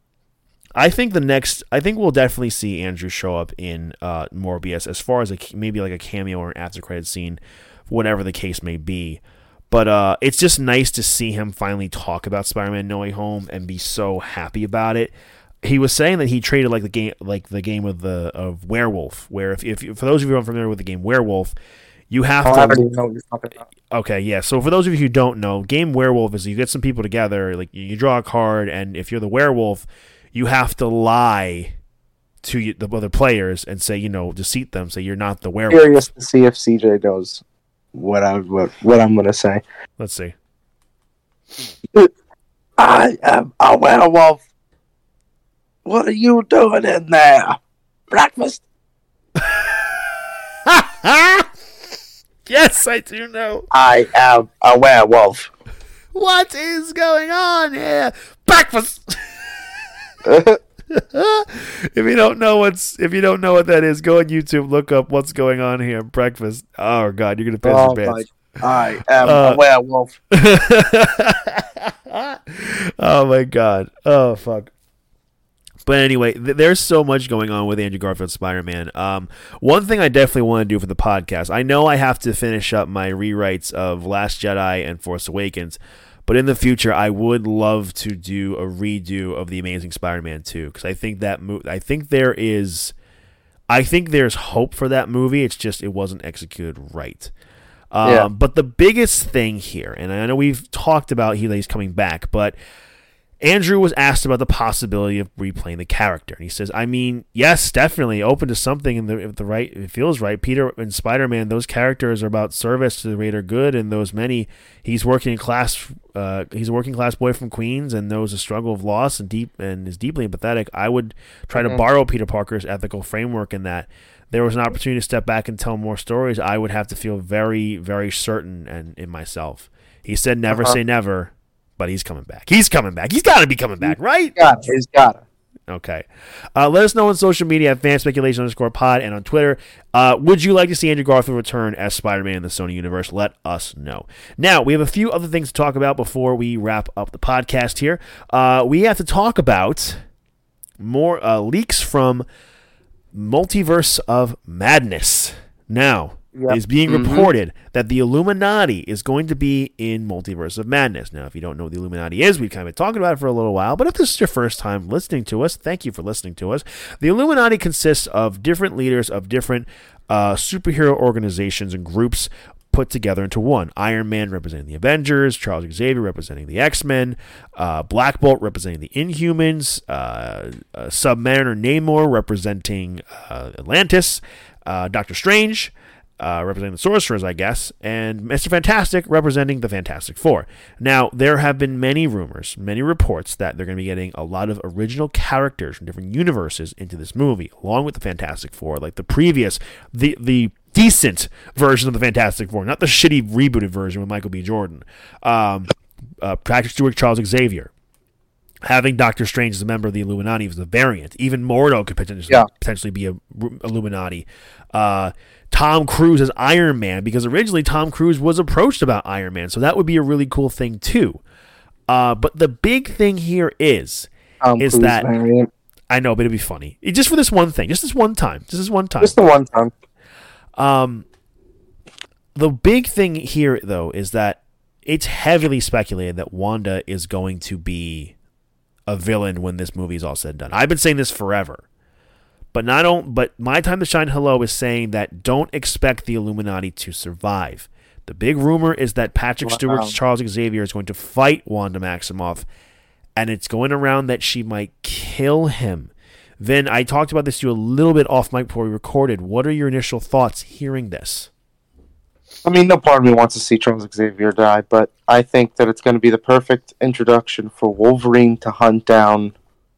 I think the next, I think we'll definitely see Andrew show up in uh, Morbius as far as a, maybe like a cameo or an after credit scene, whatever the case may be. But uh, it's just nice to see him finally talk about Spider-Man No Way Home and be so happy about it. He was saying that he traded like the game, like the game of the of Werewolf, where if, if for those of you who are familiar with the game Werewolf, you have to. I already know what you're talking about. Okay, yeah. So for those of you who don't know, game werewolf is you get some people together, like you draw a card, and if you're the werewolf, you have to lie to you, the other players and say, you know, deceit them, say you're not the werewolf.
Curious to see if CJ knows what I what, what I'm gonna say.
Let's see.
I am a werewolf. What are you doing in there? Breakfast?
yes, I do know.
I am a werewolf.
What is going on here? Breakfast. if you don't know what's if you don't know what that is, go on YouTube, look up what's going on here. Breakfast. Oh god, you're gonna piss
oh
your pants.
I am
Uh,
a werewolf.
oh my god. Oh fuck. But anyway, th- there's so much going on with Andrew Garfield Spider-Man. Um, one thing I definitely want to do for the podcast. I know I have to finish up my rewrites of Last Jedi and Force Awakens, but in the future, I would love to do a redo of the Amazing Spider-Man 2 because I think that mo- I think there is, I think there's hope for that movie. It's just it wasn't executed right. Um,
Yeah.
But the biggest thing here, and I know we've talked about he's coming back, but Andrew was asked about the possibility of replaying the character, and he says, "I mean, yes, definitely open to something, and the, if the right, if it feels right. Peter and Spider Man, those characters are about service to the greater good, and those many. He's working class, uh, he's a working class boy from Queens, and knows the struggle of loss and deep and is deeply empathetic. I would try to
Mhm.
borrow Peter Parker's ethical framework in that." There was an opportunity to step back and tell more stories. I would have to feel very, very certain and in myself. He said, "Never
Uh-huh.
say never." But he's coming back. He's coming back. He's got to be coming back, right?
Got. He's got it.
Okay. Uh, let us know on social media at fan speculation underscore pod and on Twitter. Uh, would you like to see Andrew Garfield return as Spider Man in the Sony universe? Let us know. Now, we have a few other things to talk about before we wrap up the podcast here. Uh, we have to talk about more uh, leaks from Multiverse of Madness. Now,
Yep.
it's being
Mhm.
reported that the Illuminati is going to be in Multiverse of Madness. Now, if you don't know what the Illuminati is, we've kind of been talking about it for a little while, but if this is your first time listening to us, thank you for listening to us. The Illuminati consists of different leaders of different uh, superhero organizations and groups put together into one. Iron Man representing the Avengers, Charles Xavier representing the X Men, uh, Black Bolt representing the Inhumans, uh, uh, Submariner Namor representing uh, Atlantis, uh, Doctor Strange. Uh, representing the sorcerers, I guess, and Mr. Fantastic representing the Fantastic Four. Now, there have been many rumors, many reports that they're going to be getting a lot of original characters from different universes into this movie, along with the Fantastic Four, like the previous, the the decent version of the Fantastic Four, not the shitty rebooted version with Michael B. Jordan. Um, uh, Patrick Stewart, Charles Xavier. Having Doctor Strange as a member of the Illuminati was a variant. Even Mordo could potentially,
Yeah.
potentially be a Illuminati. Uh, Tom Cruise as Iron Man, because originally Tom Cruise was approached about Iron Man, so that would be a really cool thing too. Uh, but the big thing here is,
Tom
Is
Cruise
that-
variant.
I know, but it'd be funny It- just for this one thing, just this one time, just this one time.
Just the one time.
Um, the big thing here, though, is that it's heavily speculated that Wanda is going to be a villain when this movie is all said and done. I've been saying this forever, but not on, but my time to shine hello is saying that don't expect the Illuminati to survive. The big rumor is that Patrick
Wow.
Stewart's Charles Xavier is going to fight Wanda Maximoff, and it's going around that she might kill him. Then I talked about this to you a little bit off mic before we recorded. What are your initial thoughts hearing this?
I mean, no part of me wants to see Charles Xavier die, but I think that it's going to be the perfect introduction for Wolverine to hunt down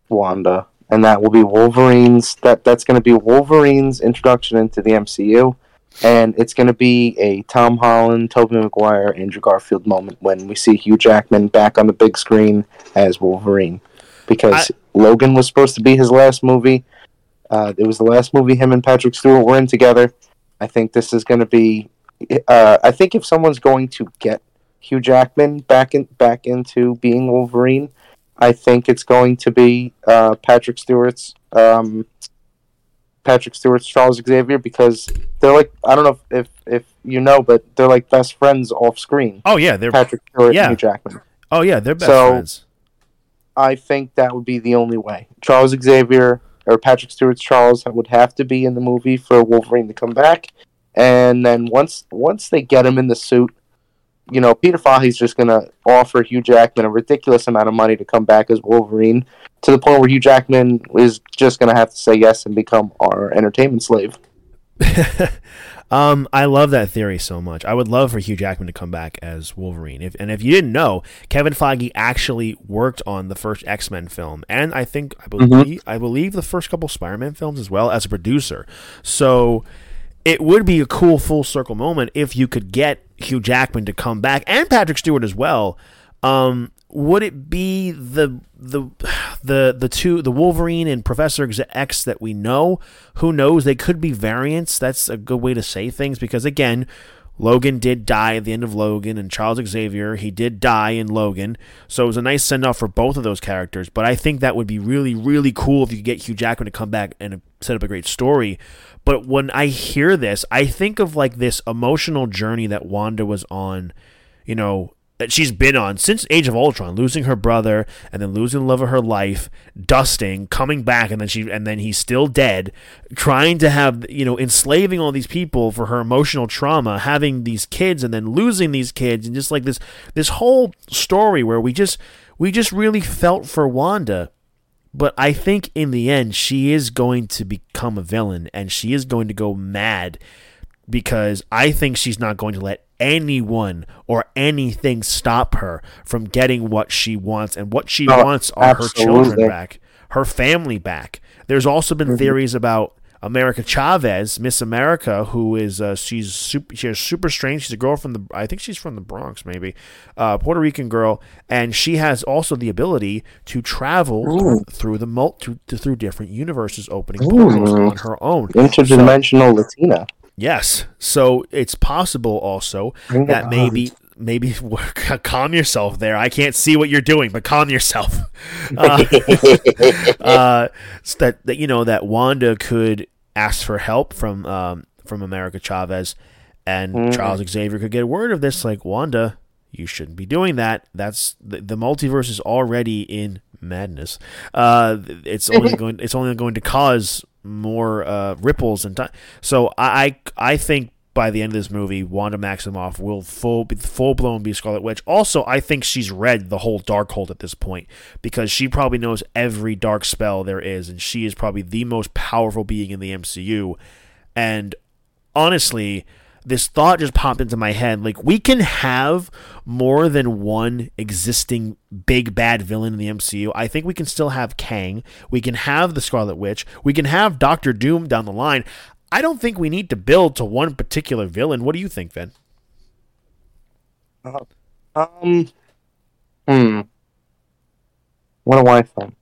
Wanda, and that will be Wolverine's. That that's going to be Wolverine's introduction into the MCU, and it's going to be a Tom Holland, Tobey Maguire, Andrew Garfield moment when we see Hugh Jackman back on the big screen as Wolverine, because Logan was supposed to be his last movie. Uh, it was the last movie him and Patrick Stewart were in together. I think this is going to be uh, I think if someone's going to get Hugh Jackman back in back into being Wolverine, I think it's going to be uh, Patrick Stewart's um, Patrick Stewart's Charles Xavier because they're like I don't know if, if if you know, but they're like best friends off screen.
Oh yeah, they're
Patrick Stewart
Yeah.
and Hugh Jackman.
oh yeah, they're best
So-
friends.
I think that would be the only way. Charles Xavier or Patrick Stewart's Charles would have to be in the movie for Wolverine to come back, and then once once they get him in the suit, you know, Peter Fahey's just going to offer Hugh Jackman a ridiculous amount of money to come back as Wolverine to the point where Hugh Jackman is just going to have to say yes and become our entertainment slave.
um, I love that theory so much. I would love for Hugh Jackman to come back as Wolverine. If, and if you didn't know, Kevin Feige actually worked on the first X Men film, and I think I believe mm-hmm. I believe the first couple Spider Man films as well as a producer. So it would be a cool full circle moment if you could get Hugh Jackman to come back and Patrick Stewart as well. Um, would it be the the the the two the Wolverine and Professor X that we know? Who knows? They could be variants. That's a good way to say things because again, Logan did die at the end of Logan, and Charles Xavier he did die in Logan. So it was a nice send off for both of those characters. But I think that would be really really cool if you could get Hugh Jackman to come back and set up a great story. But when I hear this, I think of like this emotional journey that Wanda was on, you know, that she's been on since Age of Ultron, losing her brother and then losing the love of her life, dusting, coming back, and then she and then he's still dead, trying to have you know enslaving all these people for her emotional trauma, having these kids and then losing these kids, and just like this this whole story where we just we just really felt for Wanda. But I think in the end, she is going to become a villain and she is going to go mad because I think she's not going to let anyone or anything stop her from getting what she wants. And what she oh, wants are absolutely. her children back, her family back. There's also been mm-hmm. theories about America Chavez, Miss America, who is uh, she's super, she's super strange. She's a girl from the I think she's from the Bronx, maybe uh, Puerto Rican girl, and she has also the ability to travel through, through, the mul- to, to, through different universes, opening portals on her own.
Interdimensional so, Latina.
Yes, so it's possible also that maybe maybe calm yourself there. I can't see what you're doing, but calm yourself. Uh, uh, that that you know that Wanda could ask for help from um, from America Chavez, and mm. Charles Xavier could get word of this. Like Wanda, you shouldn't be doing that. That's the, the multiverse is already in madness. Uh, it's only going it's only going to cause more uh, ripples and time. So I I think by the end of this movie, Wanda Maximoff will full full blown be Scarlet Witch. Also, I think she's read the whole Darkhold at this point because she probably knows every dark spell there is, and she is probably the most powerful being in the MCU. And honestly, this thought just popped into my head. Like, we can have more than one existing big bad villain in the MCU. I think we can still have Kang. We can have the Scarlet Witch. We can have Doctor Doom down the line. I don't think we need to build to one particular villain. What do you think, Vin?
Uh, um, hmm. What do I think?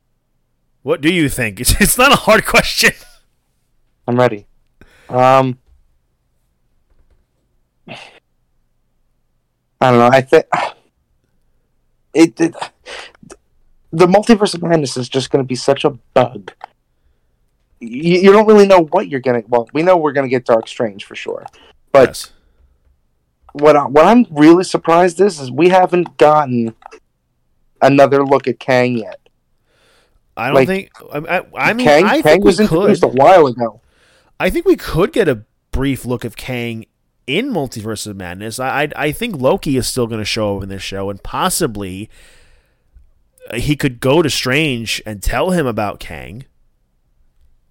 What do you think? It's, it's not a hard question.
I'm ready. Um, I don't know. I think it, it the multiverse of madness is just going to be such a bug you, you don't really know what you're gonna. Well, we know we're gonna get Dark Strange for sure, but yes. what I, what I'm really surprised is is we haven't gotten another look at Kang yet.
I don't like, think. I, I mean, Kang, I Kang was introduced
could. a while ago.
I think we could get a brief look of Kang in Multiverse of Madness. I I, I think Loki is still going to show up in this show, and possibly uh, he could go to Strange and tell him about Kang.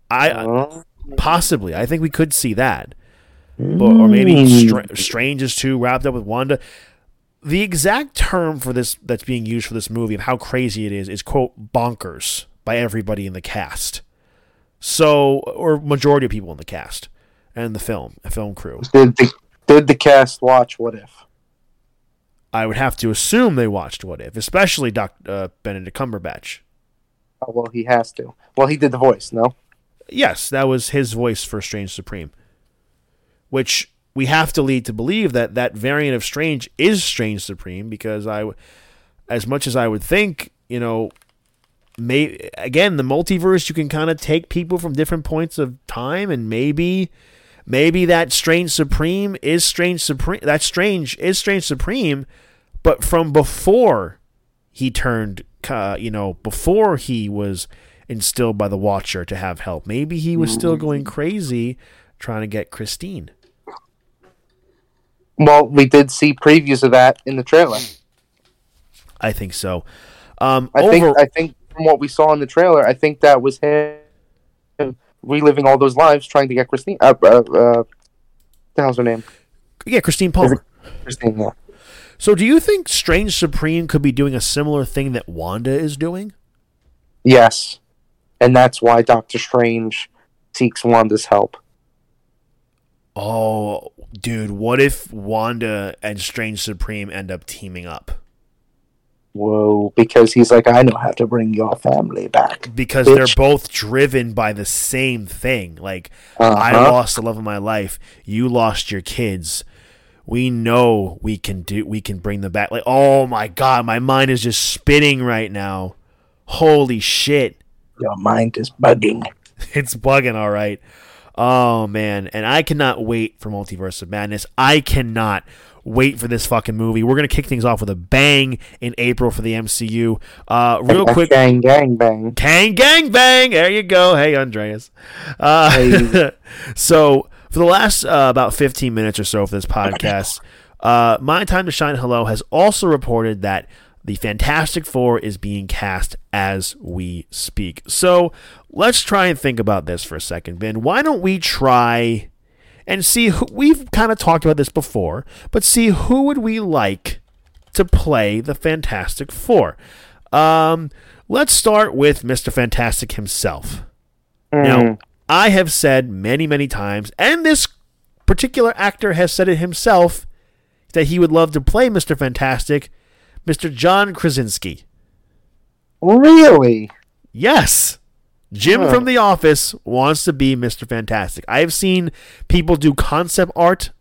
I uh, possibly. I think we could see that, mm. or maybe Str- Strange is too wrapped up with Wanda. The exact term for this that's being used for this movie and how crazy it is is quote bonkers by everybody in the cast. So, or majority of people in the cast and the film, a film crew.
Did the, did the cast watch What If?
I would have to assume they watched What If, especially Dr. Uh, Benedict Cumberbatch.
Oh, well, he has to. Well, he did the voice, no?
yes, that was his voice for Strange Supreme, which we have to lead to believe that that variant of Strange is Strange Supreme because I, as much as I would think, you know, may again the multiverse you can kind of take people from different points of time and maybe maybe that strange supreme is strange supreme that strange is strange supreme but from before he turned uh, you know before he was instilled by the Watcher to have help. Maybe he was still mm-hmm. going crazy trying to get Christine.
Well, we did see previews of that in the trailer.
I think so. Um,
I
over,
think I think from what we saw in the trailer, I think that was him reliving all those lives trying to get Christine. Uh, uh, uh, the hell's her name?
yeah, Christine Palmer.
Christine. Yeah.
So, do you think Strange Supreme could be doing a similar thing that Wanda is doing?
Yes, and that's why Doctor Strange seeks Wanda's help.
Oh, dude, what if Wanda and Strange Supreme end up teaming up?
Whoa! Because he's like, I know how to bring your family back.
Because
Bitch.
they're both driven by the same thing. Like, I
Uh-huh.
lost the love of my life. You lost your kids. We know we can do. We can bring them back. Like, oh my god, my mind is just spinning right now. Holy shit!
Your mind is bugging.
it's bugging all right oh man and i cannot wait for multiverse of madness i cannot wait for this fucking movie we're gonna kick things off with a bang in april for the mcu uh real quick
gang, gang, bang.
Kang gang bang there you go hey andreas uh
Hey.
so for the last uh, about 15 minutes or so for this podcast uh my time to shine hello has also reported that the Fantastic Four is being cast as we speak. So let's try and think about this for a second, Ben. Why don't we try and see who we've kind of talked about this before, but see who would we like to play the Fantastic Four? Um, let's start with Mr. Fantastic himself. Now,
Mm.
I have said many, many times, and this particular actor has said it himself, that he would love to play Mr. Fantastic, Mr. John Krasinski.
Really?
Yes. Jim from The Office wants to be Mr. Fantastic. I have seen people do concept art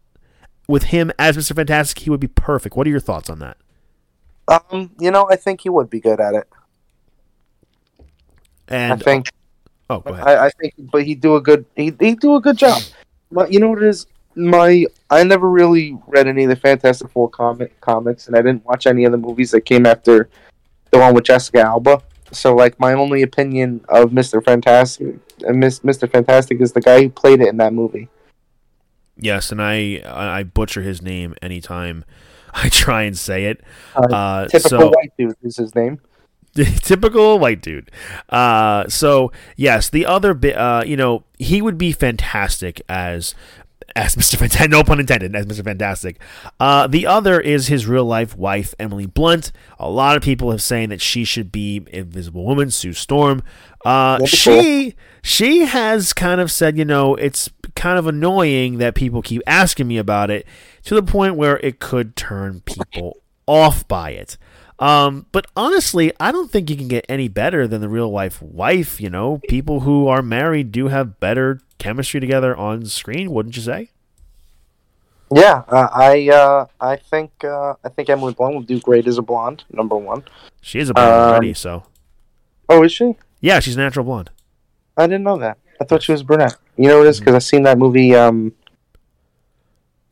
with him as Mr. Fantastic. He would be perfect. What are your thoughts on that?
Um, you know, I think he would be good at it.
And
I think.
oh, go ahead.
I, I think, but he'd do a good. He'd, he'd do a good job. But you know what it is? My I never really read any of the Fantastic Four comic comics, and I didn't watch any of the movies that came after the one with Jessica Alba. So, like, my only opinion of Mister Fantastic and Miss Mister Fantastic is the guy who played it in that movie.
Yes, and I I butcher his name anytime I try and say it.
Uh,
Uh,
Typical
so
white dude is his name.
typical white dude. Uh, so yes, the other bit, uh, you know, he would be fantastic as as Mr. Fantastic. No pun intended, as Mr. Fantastic. Uh, the other is his real life wife, Emily Blunt. A lot of people have saying that she should be Invisible Woman, Sue Storm. Uh, she she has kind of said, you know, it's kind of annoying that people keep asking me about it to the point where it could turn people off by it. Um, but honestly, I don't think you can get any better than the real life wife. You know, people who are married do have better chemistry together on screen, wouldn't you say?
Yeah, uh, I uh, I think uh, I think Emily Blunt will do great as a blonde. Number one.
She is a blonde
Um,
already, so
Oh, is she?
yeah, she's a natural blonde.
I didn't know that. I thought she was brunette. You know what it is? Because I've seen that movie. Um,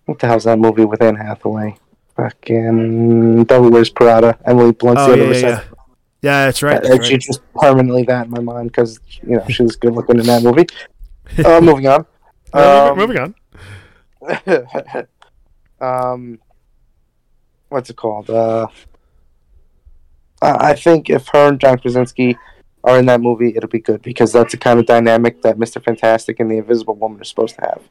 what the hell's that movie with Anne Hathaway? Fucking Devil Wears Prada. Emily Blunt's
Oh
the
yeah,
other
yeah,
side.
yeah. Yeah, that's right. That's
She's
right.
just permanently that in my mind because you know she was good looking in that movie. Uh, moving on. Um,
moving on.
um, what's it called? Uh, I I think if her and John Krasinski are in that movie, it'll be good because that's the kind of dynamic that Mister Fantastic and the Invisible Woman are supposed to have.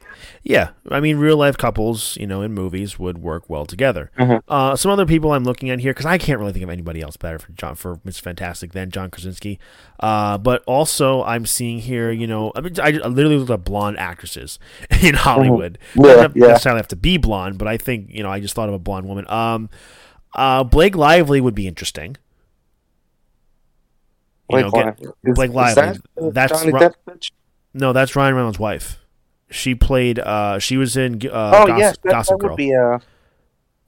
Yeah, I mean, real life couples, you know, in movies would work well together.
Mhm.
Uh, some other people I'm looking at here because I can't really think of anybody else better for John for Mr. Fantastic than John Krasinski. Uh, but also I'm seeing here, you know, I mean, I, I literally looked at blonde actresses in Hollywood.
Yeah,
Doesn't
yeah.
necessarily have to be blonde, but I think you know, I just thought of a blonde woman. Um, uh, Blake Lively would be interesting.
Blake
know, get-
Lively. Is-
Blake Lively,
that
that's
Johnny
Ro-
Depp bitch?
No, that's Ryan Reynolds' wife. She played. Uh, she was in. Uh,
Oh
Goss-
yes, that,
Gossip
that
Girl.
would be a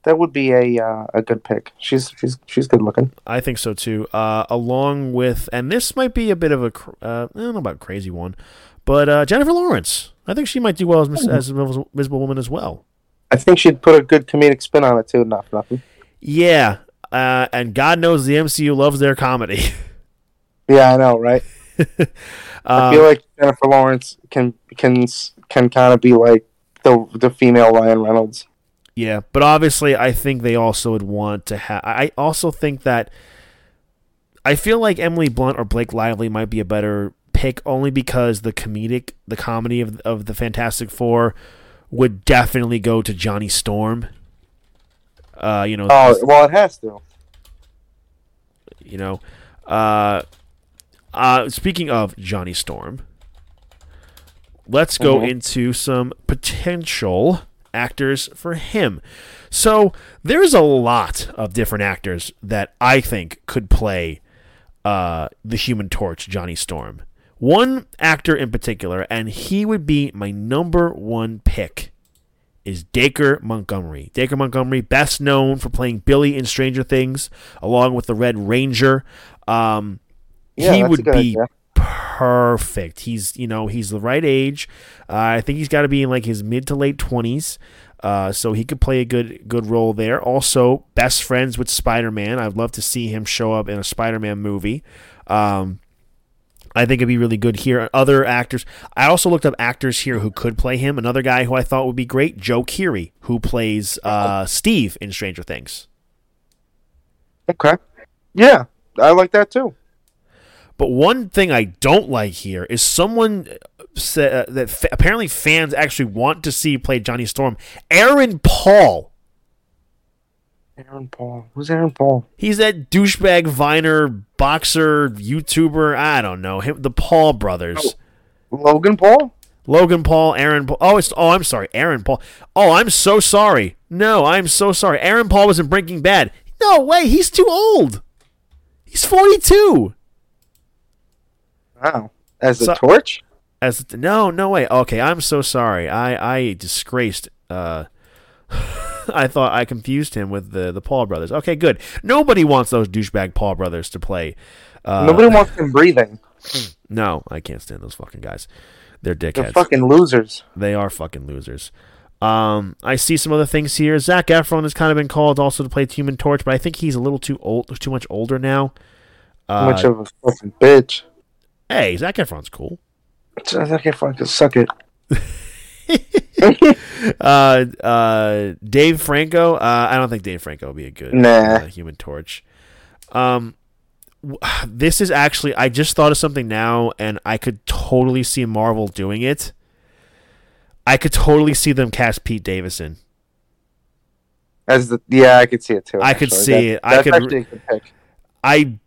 that would be a uh, a good pick. She's she's she's good looking.
I think so too. Uh, along with, and this might be a bit of a, uh, I don't know about crazy one, but uh, Jennifer Lawrence. I think she might do well as Miss, as a Invisible Woman as well.
I think she'd put a good comedic spin on it too. Not nothing.
Yeah, uh, and God knows the MCU loves their comedy.
Yeah, I know, right? I
Um,
feel like Jennifer Lawrence can can can kind of be like the the female Ryan Reynolds.
Yeah, but obviously, I think they also would want to have. I also think that I feel like Emily Blunt or Blake Lively might be a better pick, only because the comedic, the comedy of of the Fantastic Four would definitely go to Johnny Storm. Uh, you know.
Oh well, it has to.
You know, uh, uh, speaking of Johnny Storm, let's go
Mhm.
into some potential actors for him. So there's a lot of different actors that I think could play uh, the Human Torch, Johnny Storm. One actor in particular, and he would be my number one pick, is Dacre Montgomery. Dacre Montgomery, best known for playing Billy in Stranger Things, along with the Red Ranger. Um,
Yeah,
he would be
idea.
perfect. He's you know he's the right age. Uh, I think he's got to be in like his mid to late twenties. Uh, so he could play a good good role there. Also, best friends with Spider Man. I'd love to see him show up in a Spider Man movie. Um, I think it'd be really good here. Other actors. I also looked up actors here who could play him. Another guy who I thought would be great, Joe Keery, who plays uh, Steve in Stranger Things.
Okay. Yeah, I like that too.
But one thing I don't like here is someone sa- uh, that fa- apparently fans actually want to see play Johnny Storm. Aaron Paul.
Aaron Paul. Who's Aaron Paul?
He's that douchebag Viner boxer YouTuber. I don't know him. The Paul brothers.
Logan Paul?
Logan Paul, Aaron Paul. Oh, it's oh, I'm sorry, Aaron Paul. Oh, I'm so sorry. No, I'm so sorry. Aaron Paul was in Breaking Bad. No way, he's too old. He's 42.
Wow. As the
So-
torch?
As no, no way. Okay, I'm so sorry. I I disgraced. Uh, I thought I confused him with the the Paul brothers. Okay, good. Nobody wants those douchebag Paul brothers to play. Uh,
Nobody wants them breathing.
No, I can't stand those fucking guys. They're dickheads.
They're fucking losers.
They are fucking losers. Um, I see some other things here. Zac Efron has kind of been called also to play Human Torch, but I think he's a little too old, too much older now. Uh,
Much of a fucking bitch.
Hey, Zac Efron's cool.
I can fucking suck it.
uh, uh, Dave Franco. Uh, I don't think Dave Franco would be a good
Nah.
uh, Human Torch. Um, w- this is actually. I just thought of something now, and I could totally see Marvel doing it. I could totally see them cast Pete Davidson.
As the yeah, I could see it too.
I could see
That-
it. I could-
actually a good pick.
I,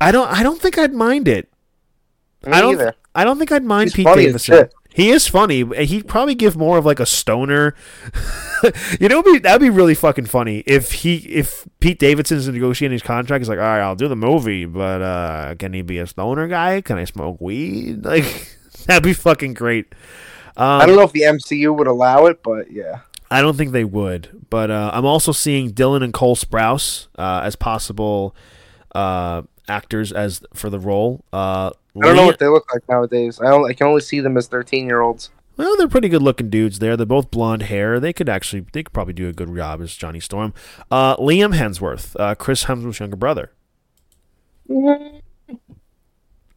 I don't. I don't think I'd mind it.
Me
I don't.
either.
I don't think I'd mind
He's
Pete Davidson. He is funny. He'd probably give more of like a stoner. you know, be, that'd be really fucking funny if he if Pete Davidson's negotiating his contract. He's like, all right, I'll do the movie, but uh, can he be a stoner guy? Can I smoke weed? Like that'd be fucking great. Um,
I don't know if the MCU would allow it, but yeah.
I don't think they would, but uh, I'm also seeing Dylan and Cole Sprouse uh, as possible uh, actors as for the role. Uh,
I don't know what they look like nowadays. I I can only see them as thirteen year olds.
Well, they're pretty good looking dudes there. They're both blonde hair. They could actually, they could probably do a good job as Johnny Storm. Uh, Liam Hemsworth, uh, Chris Hemsworth's younger brother.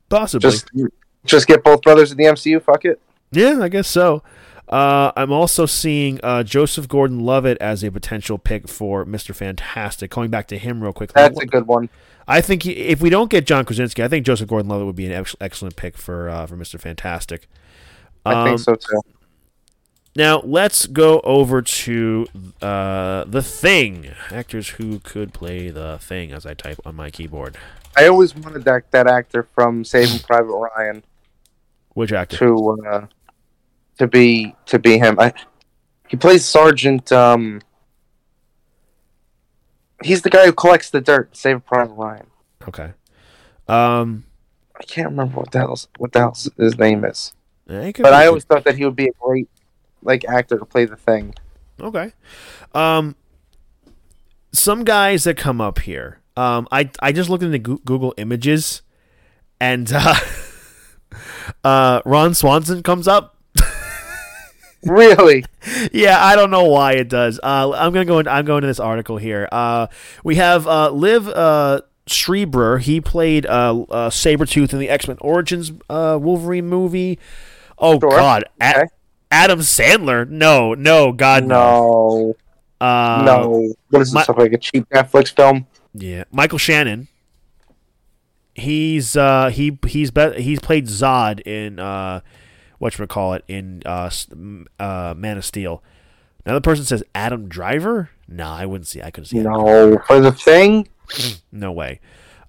Possibly.
Just just get both brothers in the MCU. Fuck it.
yeah, I guess so. Uh, I'm also seeing uh, Joseph Gordon-Levitt as a potential pick for Mr. Fantastic. Going back to him real quickly.
That's a good one.
I think he, if we don't get John Krasinski, I think Joseph Gordon-Levitt would be an ex- excellent pick for uh, for Mr. Fantastic.
I
Um,
think so too.
Now let's go over to uh, the Thing. Actors who could play the Thing as I type on my keyboard.
I always wanted that that actor from Saving Private Ryan
Which actor?
to uh, to be to be him. I, he plays Sergeant. Um, he's the guy who collects the dirt. Saving Private Ryan.
Okay. Um,
I can't remember what the hell's, what the hell his name is.
yeah,
But I always thought that he would be a great like actor to play the thing.
Okay. Um, some guys that come up here. Um, I I just looked into Google Images, and uh, uh, Ron Swanson comes up.
Really?
yeah, I don't know why it does. Uh, I'm gonna go. In, I'm going to this article here. Uh, we have uh, Liev uh, Schreiber. He played uh, uh, Sabretooth in the X Men Origins uh, Wolverine movie. Oh
Sure.
God,
Okay.
Adam Sandler? No, no, God, no.
no.
Uh,
no, what is this?
my-
like a cheap Netflix film?
Yeah, Michael Shannon. He's uh he he's be- he's played Zod in uh what call it in uh uh Man of Steel. Another person says Adam Driver. No, I wouldn't see. I couldn't see.
No, for the thing.
No way.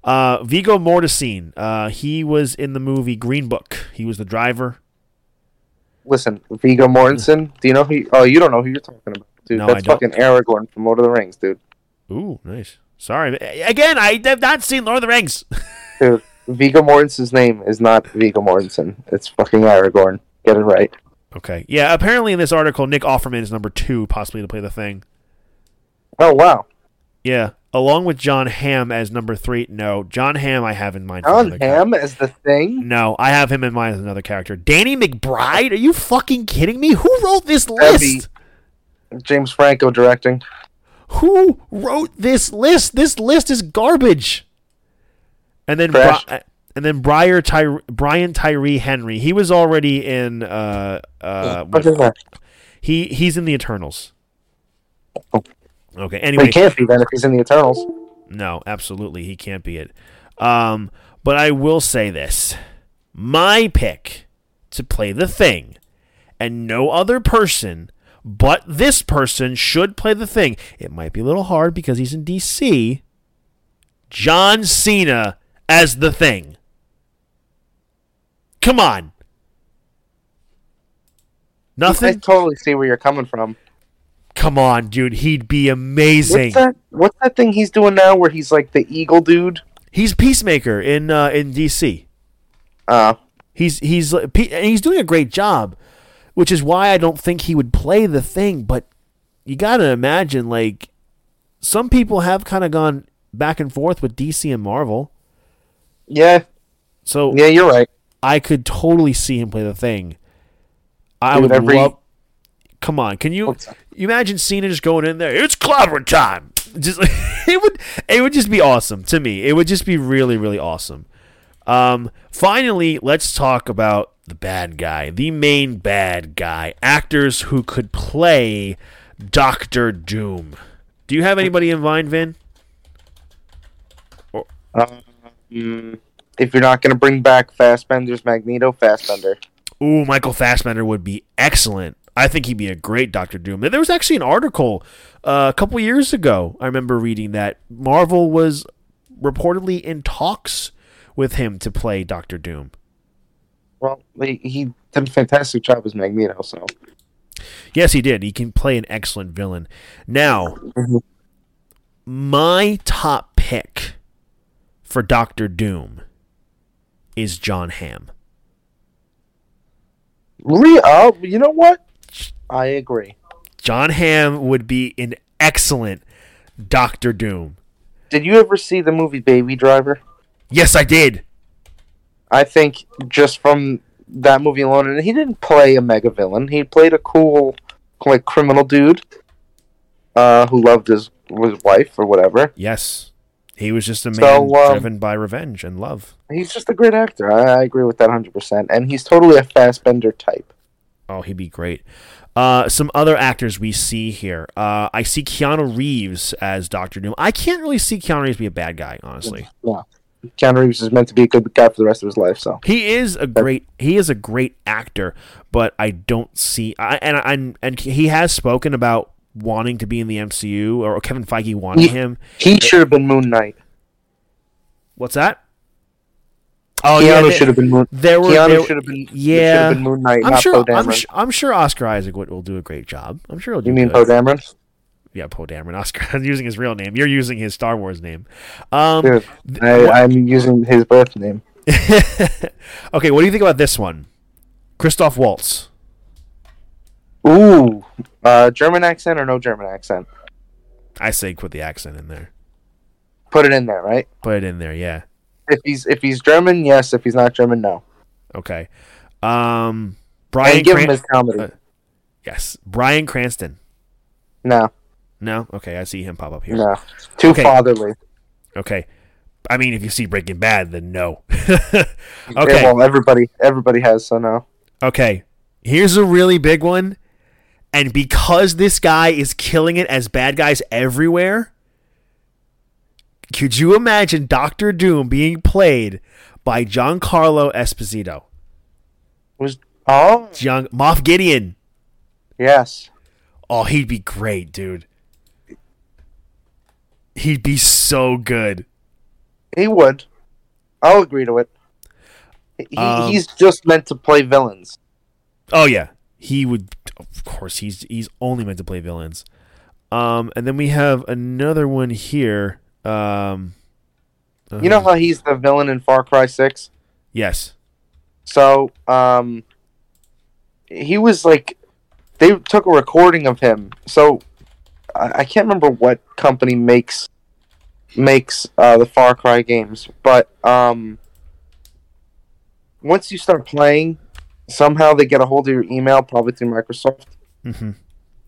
Uh, Viggo Mortensen. Uh, he was in the movie Green Book. He was the driver.
Listen, Viggo Mortensen. Do you know who? Oh, you don't know who you're talking about, dude.
No, I
That's
don't.
fucking Aragorn from Lord of the Rings, dude.
Ooh, nice. Sorry again. I have not seen Lord of the Rings.
Dude, Viggo Mortensen's name is not Viggo Mortensen. It's fucking Aragorn. Get it right.
okay. Yeah. Apparently, in this article, Nick Offerman is number two, possibly to play the thing.
Oh wow,
Yeah, along with John Hamm as number three. No, John Hamm I have in mind.
John
character.
Hamm as the thing.
No, I have him in mind as another character. Danny McBride? Are you fucking kidding me? Who wrote this list?
James Franco directing.
Who wrote this list? This list is garbage. And then
Trash.
Bri- and then Briar Ty- Brian Tyree Henry. He was already in uh uh
What is that?
he he's in the Eternals.
Oh.
Okay.
Well,
Anyway,
he can't be then if he's in the Eternals.
No, absolutely, he can't be it. Um, but I will say this: my pick to play the thing, and no other person but this person should play the thing. It might be a little hard because he's in DC. John Cena as the thing. Come on. Nothing.
I totally see where you're coming from.
Come on, dude. He'd be amazing.
What's that? What's that thing he's doing now where he's like the eagle dude?
He's Peacemaker in uh, in DC.
Uh,
He's he's and he's doing a great job, which is why I don't think he would play the thing. But you got to imagine, like, some people have kind of gone back and forth with DC and Marvel.
Yeah,
So
yeah, you're right.
I could totally see him play the thing. I
Dude,
would
every-
love. Come on, can you, you imagine Cena just going in there? It's clobbering time. Just it would it would just be awesome to me. It would just be really really awesome. Um, finally, let's talk about the bad guy, the main bad guy, actors who could play Doctor Doom. Do you have anybody in mind, Vin?
Um, if you're not gonna bring back Fassbender's Magneto, Fastbender.
Ooh, Michael Fassbender would be excellent. I think he'd be a great Doctor Doom. There was actually an article uh, a couple years ago. I remember reading that Marvel was reportedly in talks with him to play Doctor Doom.
Well, he, he did a fantastic job as Magneto. So
Yes, he did. He can play an excellent villain. Now,
Mhm.
my top pick for Doctor Doom is John Hamm.
Re- oh, you know what? I agree.
John Hamm would be an excellent Doctor Doom.
Did you ever see the movie Baby Driver?
Yes, I did.
I think just from that movie alone, and he didn't play a mega villain. He played a cool, like criminal dude, uh, who loved his his wife or whatever.
Yes. He was just a man
So, um,
driven by revenge and love.
He's just a great actor. I, I agree with that hundred percent, and he's totally a Fassbender type.
Oh, he'd be great. Uh, some other actors we see here. Uh, I see Keanu Reeves as Doctor Doom. I can't really see Keanu Reeves be a bad guy, honestly.
Yeah, Keanu Reeves is meant to be a good guy for the rest of his life. So
He is a great he is a great actor, but I don't see I, and and and he has spoken about wanting to be in the MCU or Kevin Feige wanting
Ye-
him.
he should have been Moon Knight.
What's that? Oh
Keanu
yeah, they-
should have been Moon.
there were
Keanu
there-
should have been.
yeah.
been Moon Knight,
I'm
not
sure.
Poe
I'm, su- I'm sure Oscar Isaac will, will do a great job. I'm sure he'll do.
you mean
good.
Poe Dameron?
Yeah, Poe Dameron. Oscar. I'm using his real name. You're using his Star Wars name. Um,
Dude, I, I'm using his birth name.
okay, what do you think about this one? Christoph Waltz.
Ooh, uh, German accent or no German accent?
I say put the accent in there.
Put it in there, right?
Put it in there. Yeah.
If he's if he's German, yes. If he's not German, no.
Okay. Um, Brian.
and give him his comedy.
uh, yes, Bryan Cranston.
no,
No. Okay, I see him pop up here.
no, too
Okay.
fatherly.
Okay. I mean, if you see Breaking Bad, then no. Okay.
well, everybody everybody has so no.
Okay. Here's a really big one, And because this guy is killing it as bad guys everywhere, could you imagine Doctor Doom being played by Giancarlo Esposito?
Was oh
Gian, Moff Gideon.
yes.
Oh, he'd be great, dude. He'd be so good.
He would. I'll agree to it. He,
Um,
he's just meant to play villains.
Oh yeah, he would. Of course, he's he's only meant to play villains. Um, and then we have another one here. Um,
You know
uh,
how he's the villain in Far Cry Six?
yes.
So, um, he was like, they took a recording of him. So, I, I can't remember what company makes makes uh, the Far Cry games, but um, once you start playing, somehow they get a hold of your email, probably through Microsoft.
hmm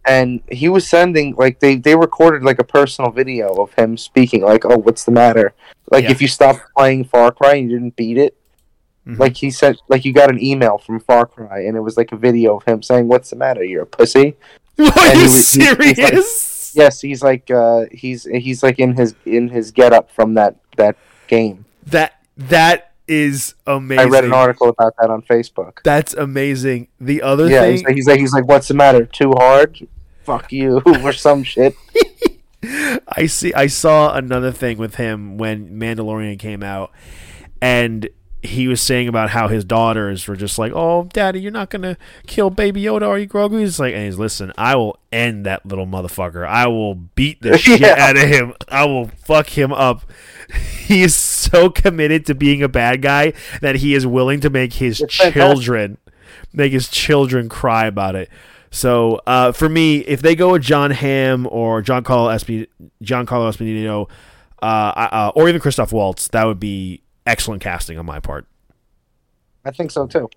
and he was sending like they they recorded like a personal video of him speaking like oh what's the matter like
Yeah.
if you stopped playing far cry and you didn't beat it
Mhm.
like he said like you got an email from far cry and it was like a video of him saying what's the matter you're a pussy
Are you
was- he- he's like-
serious?
yes he's like uh he's he's like in his in his get up from that that game
That that is amazing.
i read an article about that on facebook
That's amazing. The other
yeah
thing,
he's like, he's like he's like what's the matter too hard fuck you or some shit
I see. I saw another thing with him when Mandalorian came out, and he was saying about how his daughters were just like, "Oh, Daddy, you're not gonna kill Baby Yoda, are you, Grogu?" He's like, and he's listen, I will end that little motherfucker. I will beat the shit
Yeah.
out of him. I will fuck him up. He is so committed to being a bad guy that he is willing to make his
It's fantastic.
children make his children cry about it. So uh, for me, if they go with Jon Hamm or Giancarlo Esp- Giancarlo Esposito, uh, uh, or even Christoph Waltz, that would be excellent casting on my part.
i think so too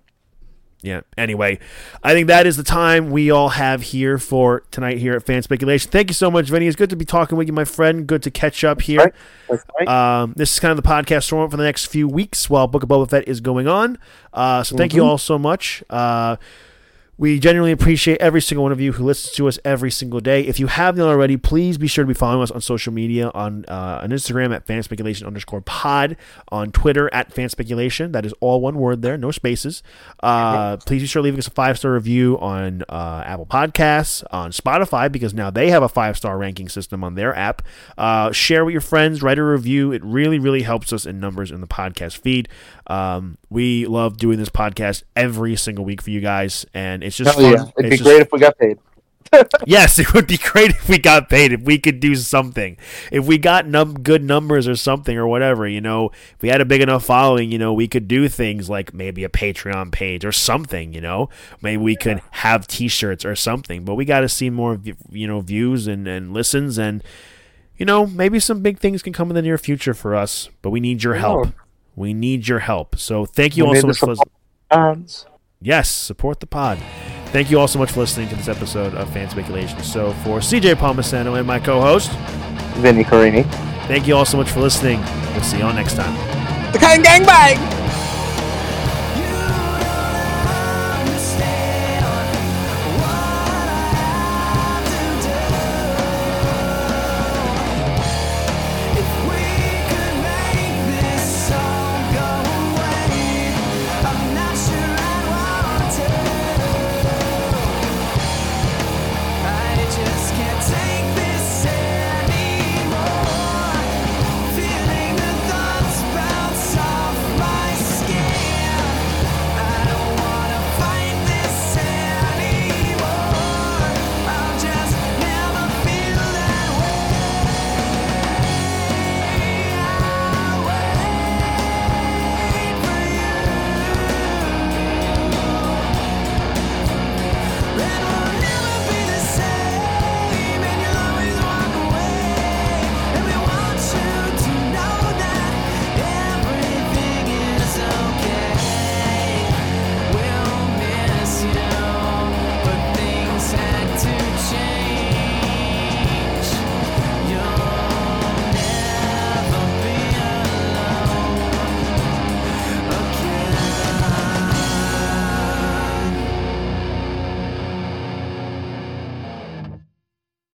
Yeah. Anyway, I think that is the time we all have here for tonight here at Fan Speculation. Thank you so much, Vinny. It's good to be talking with you, my friend. Good to catch up here.
Right. Right.
Um, this is kind of the podcast format for the next few weeks while Book of Boba Fett is going on. Uh, so thank you
Mhm.
all so much. Uh, we genuinely appreciate every single one of you who listens to us every single day. If you haven't already, please be sure to be following us on social media on uh, on Instagram at fanspeculation underscore pod, on Twitter at fanspeculation. That is all one word there, no spaces. Uh, please be sure to leaving us a five star review on uh, Apple Podcasts, on Spotify, because now they have a five star ranking system on their app. Uh, share with your friends, write a review. It really, really helps us in numbers in the podcast feed. Um, we love doing this podcast every single week for you guys, and it's just
Hell
fun.
yeah. It'd
It's
be
just-
great if we got paid.
yes, it would be great if we got paid, if we could do something. If we got num- good numbers or something or whatever, you know, if we had a big enough following, you know, we could do things like maybe a Patreon page or something, you know. Maybe we could have t-shirts or something, but we got to see more, you know, views and, and listens and, you know, maybe some big things can come in the near future for us, but we need your help. We need your help. So thank you
We
all so much for listening. Yes, support the pod. Thank you all so much for listening to this episode of Fan Speculation. So, for CJ Palmasano and my co host,
Vinny Carini.
thank you all so much for listening. We'll see you all next time.
The Cotton Gang Bang!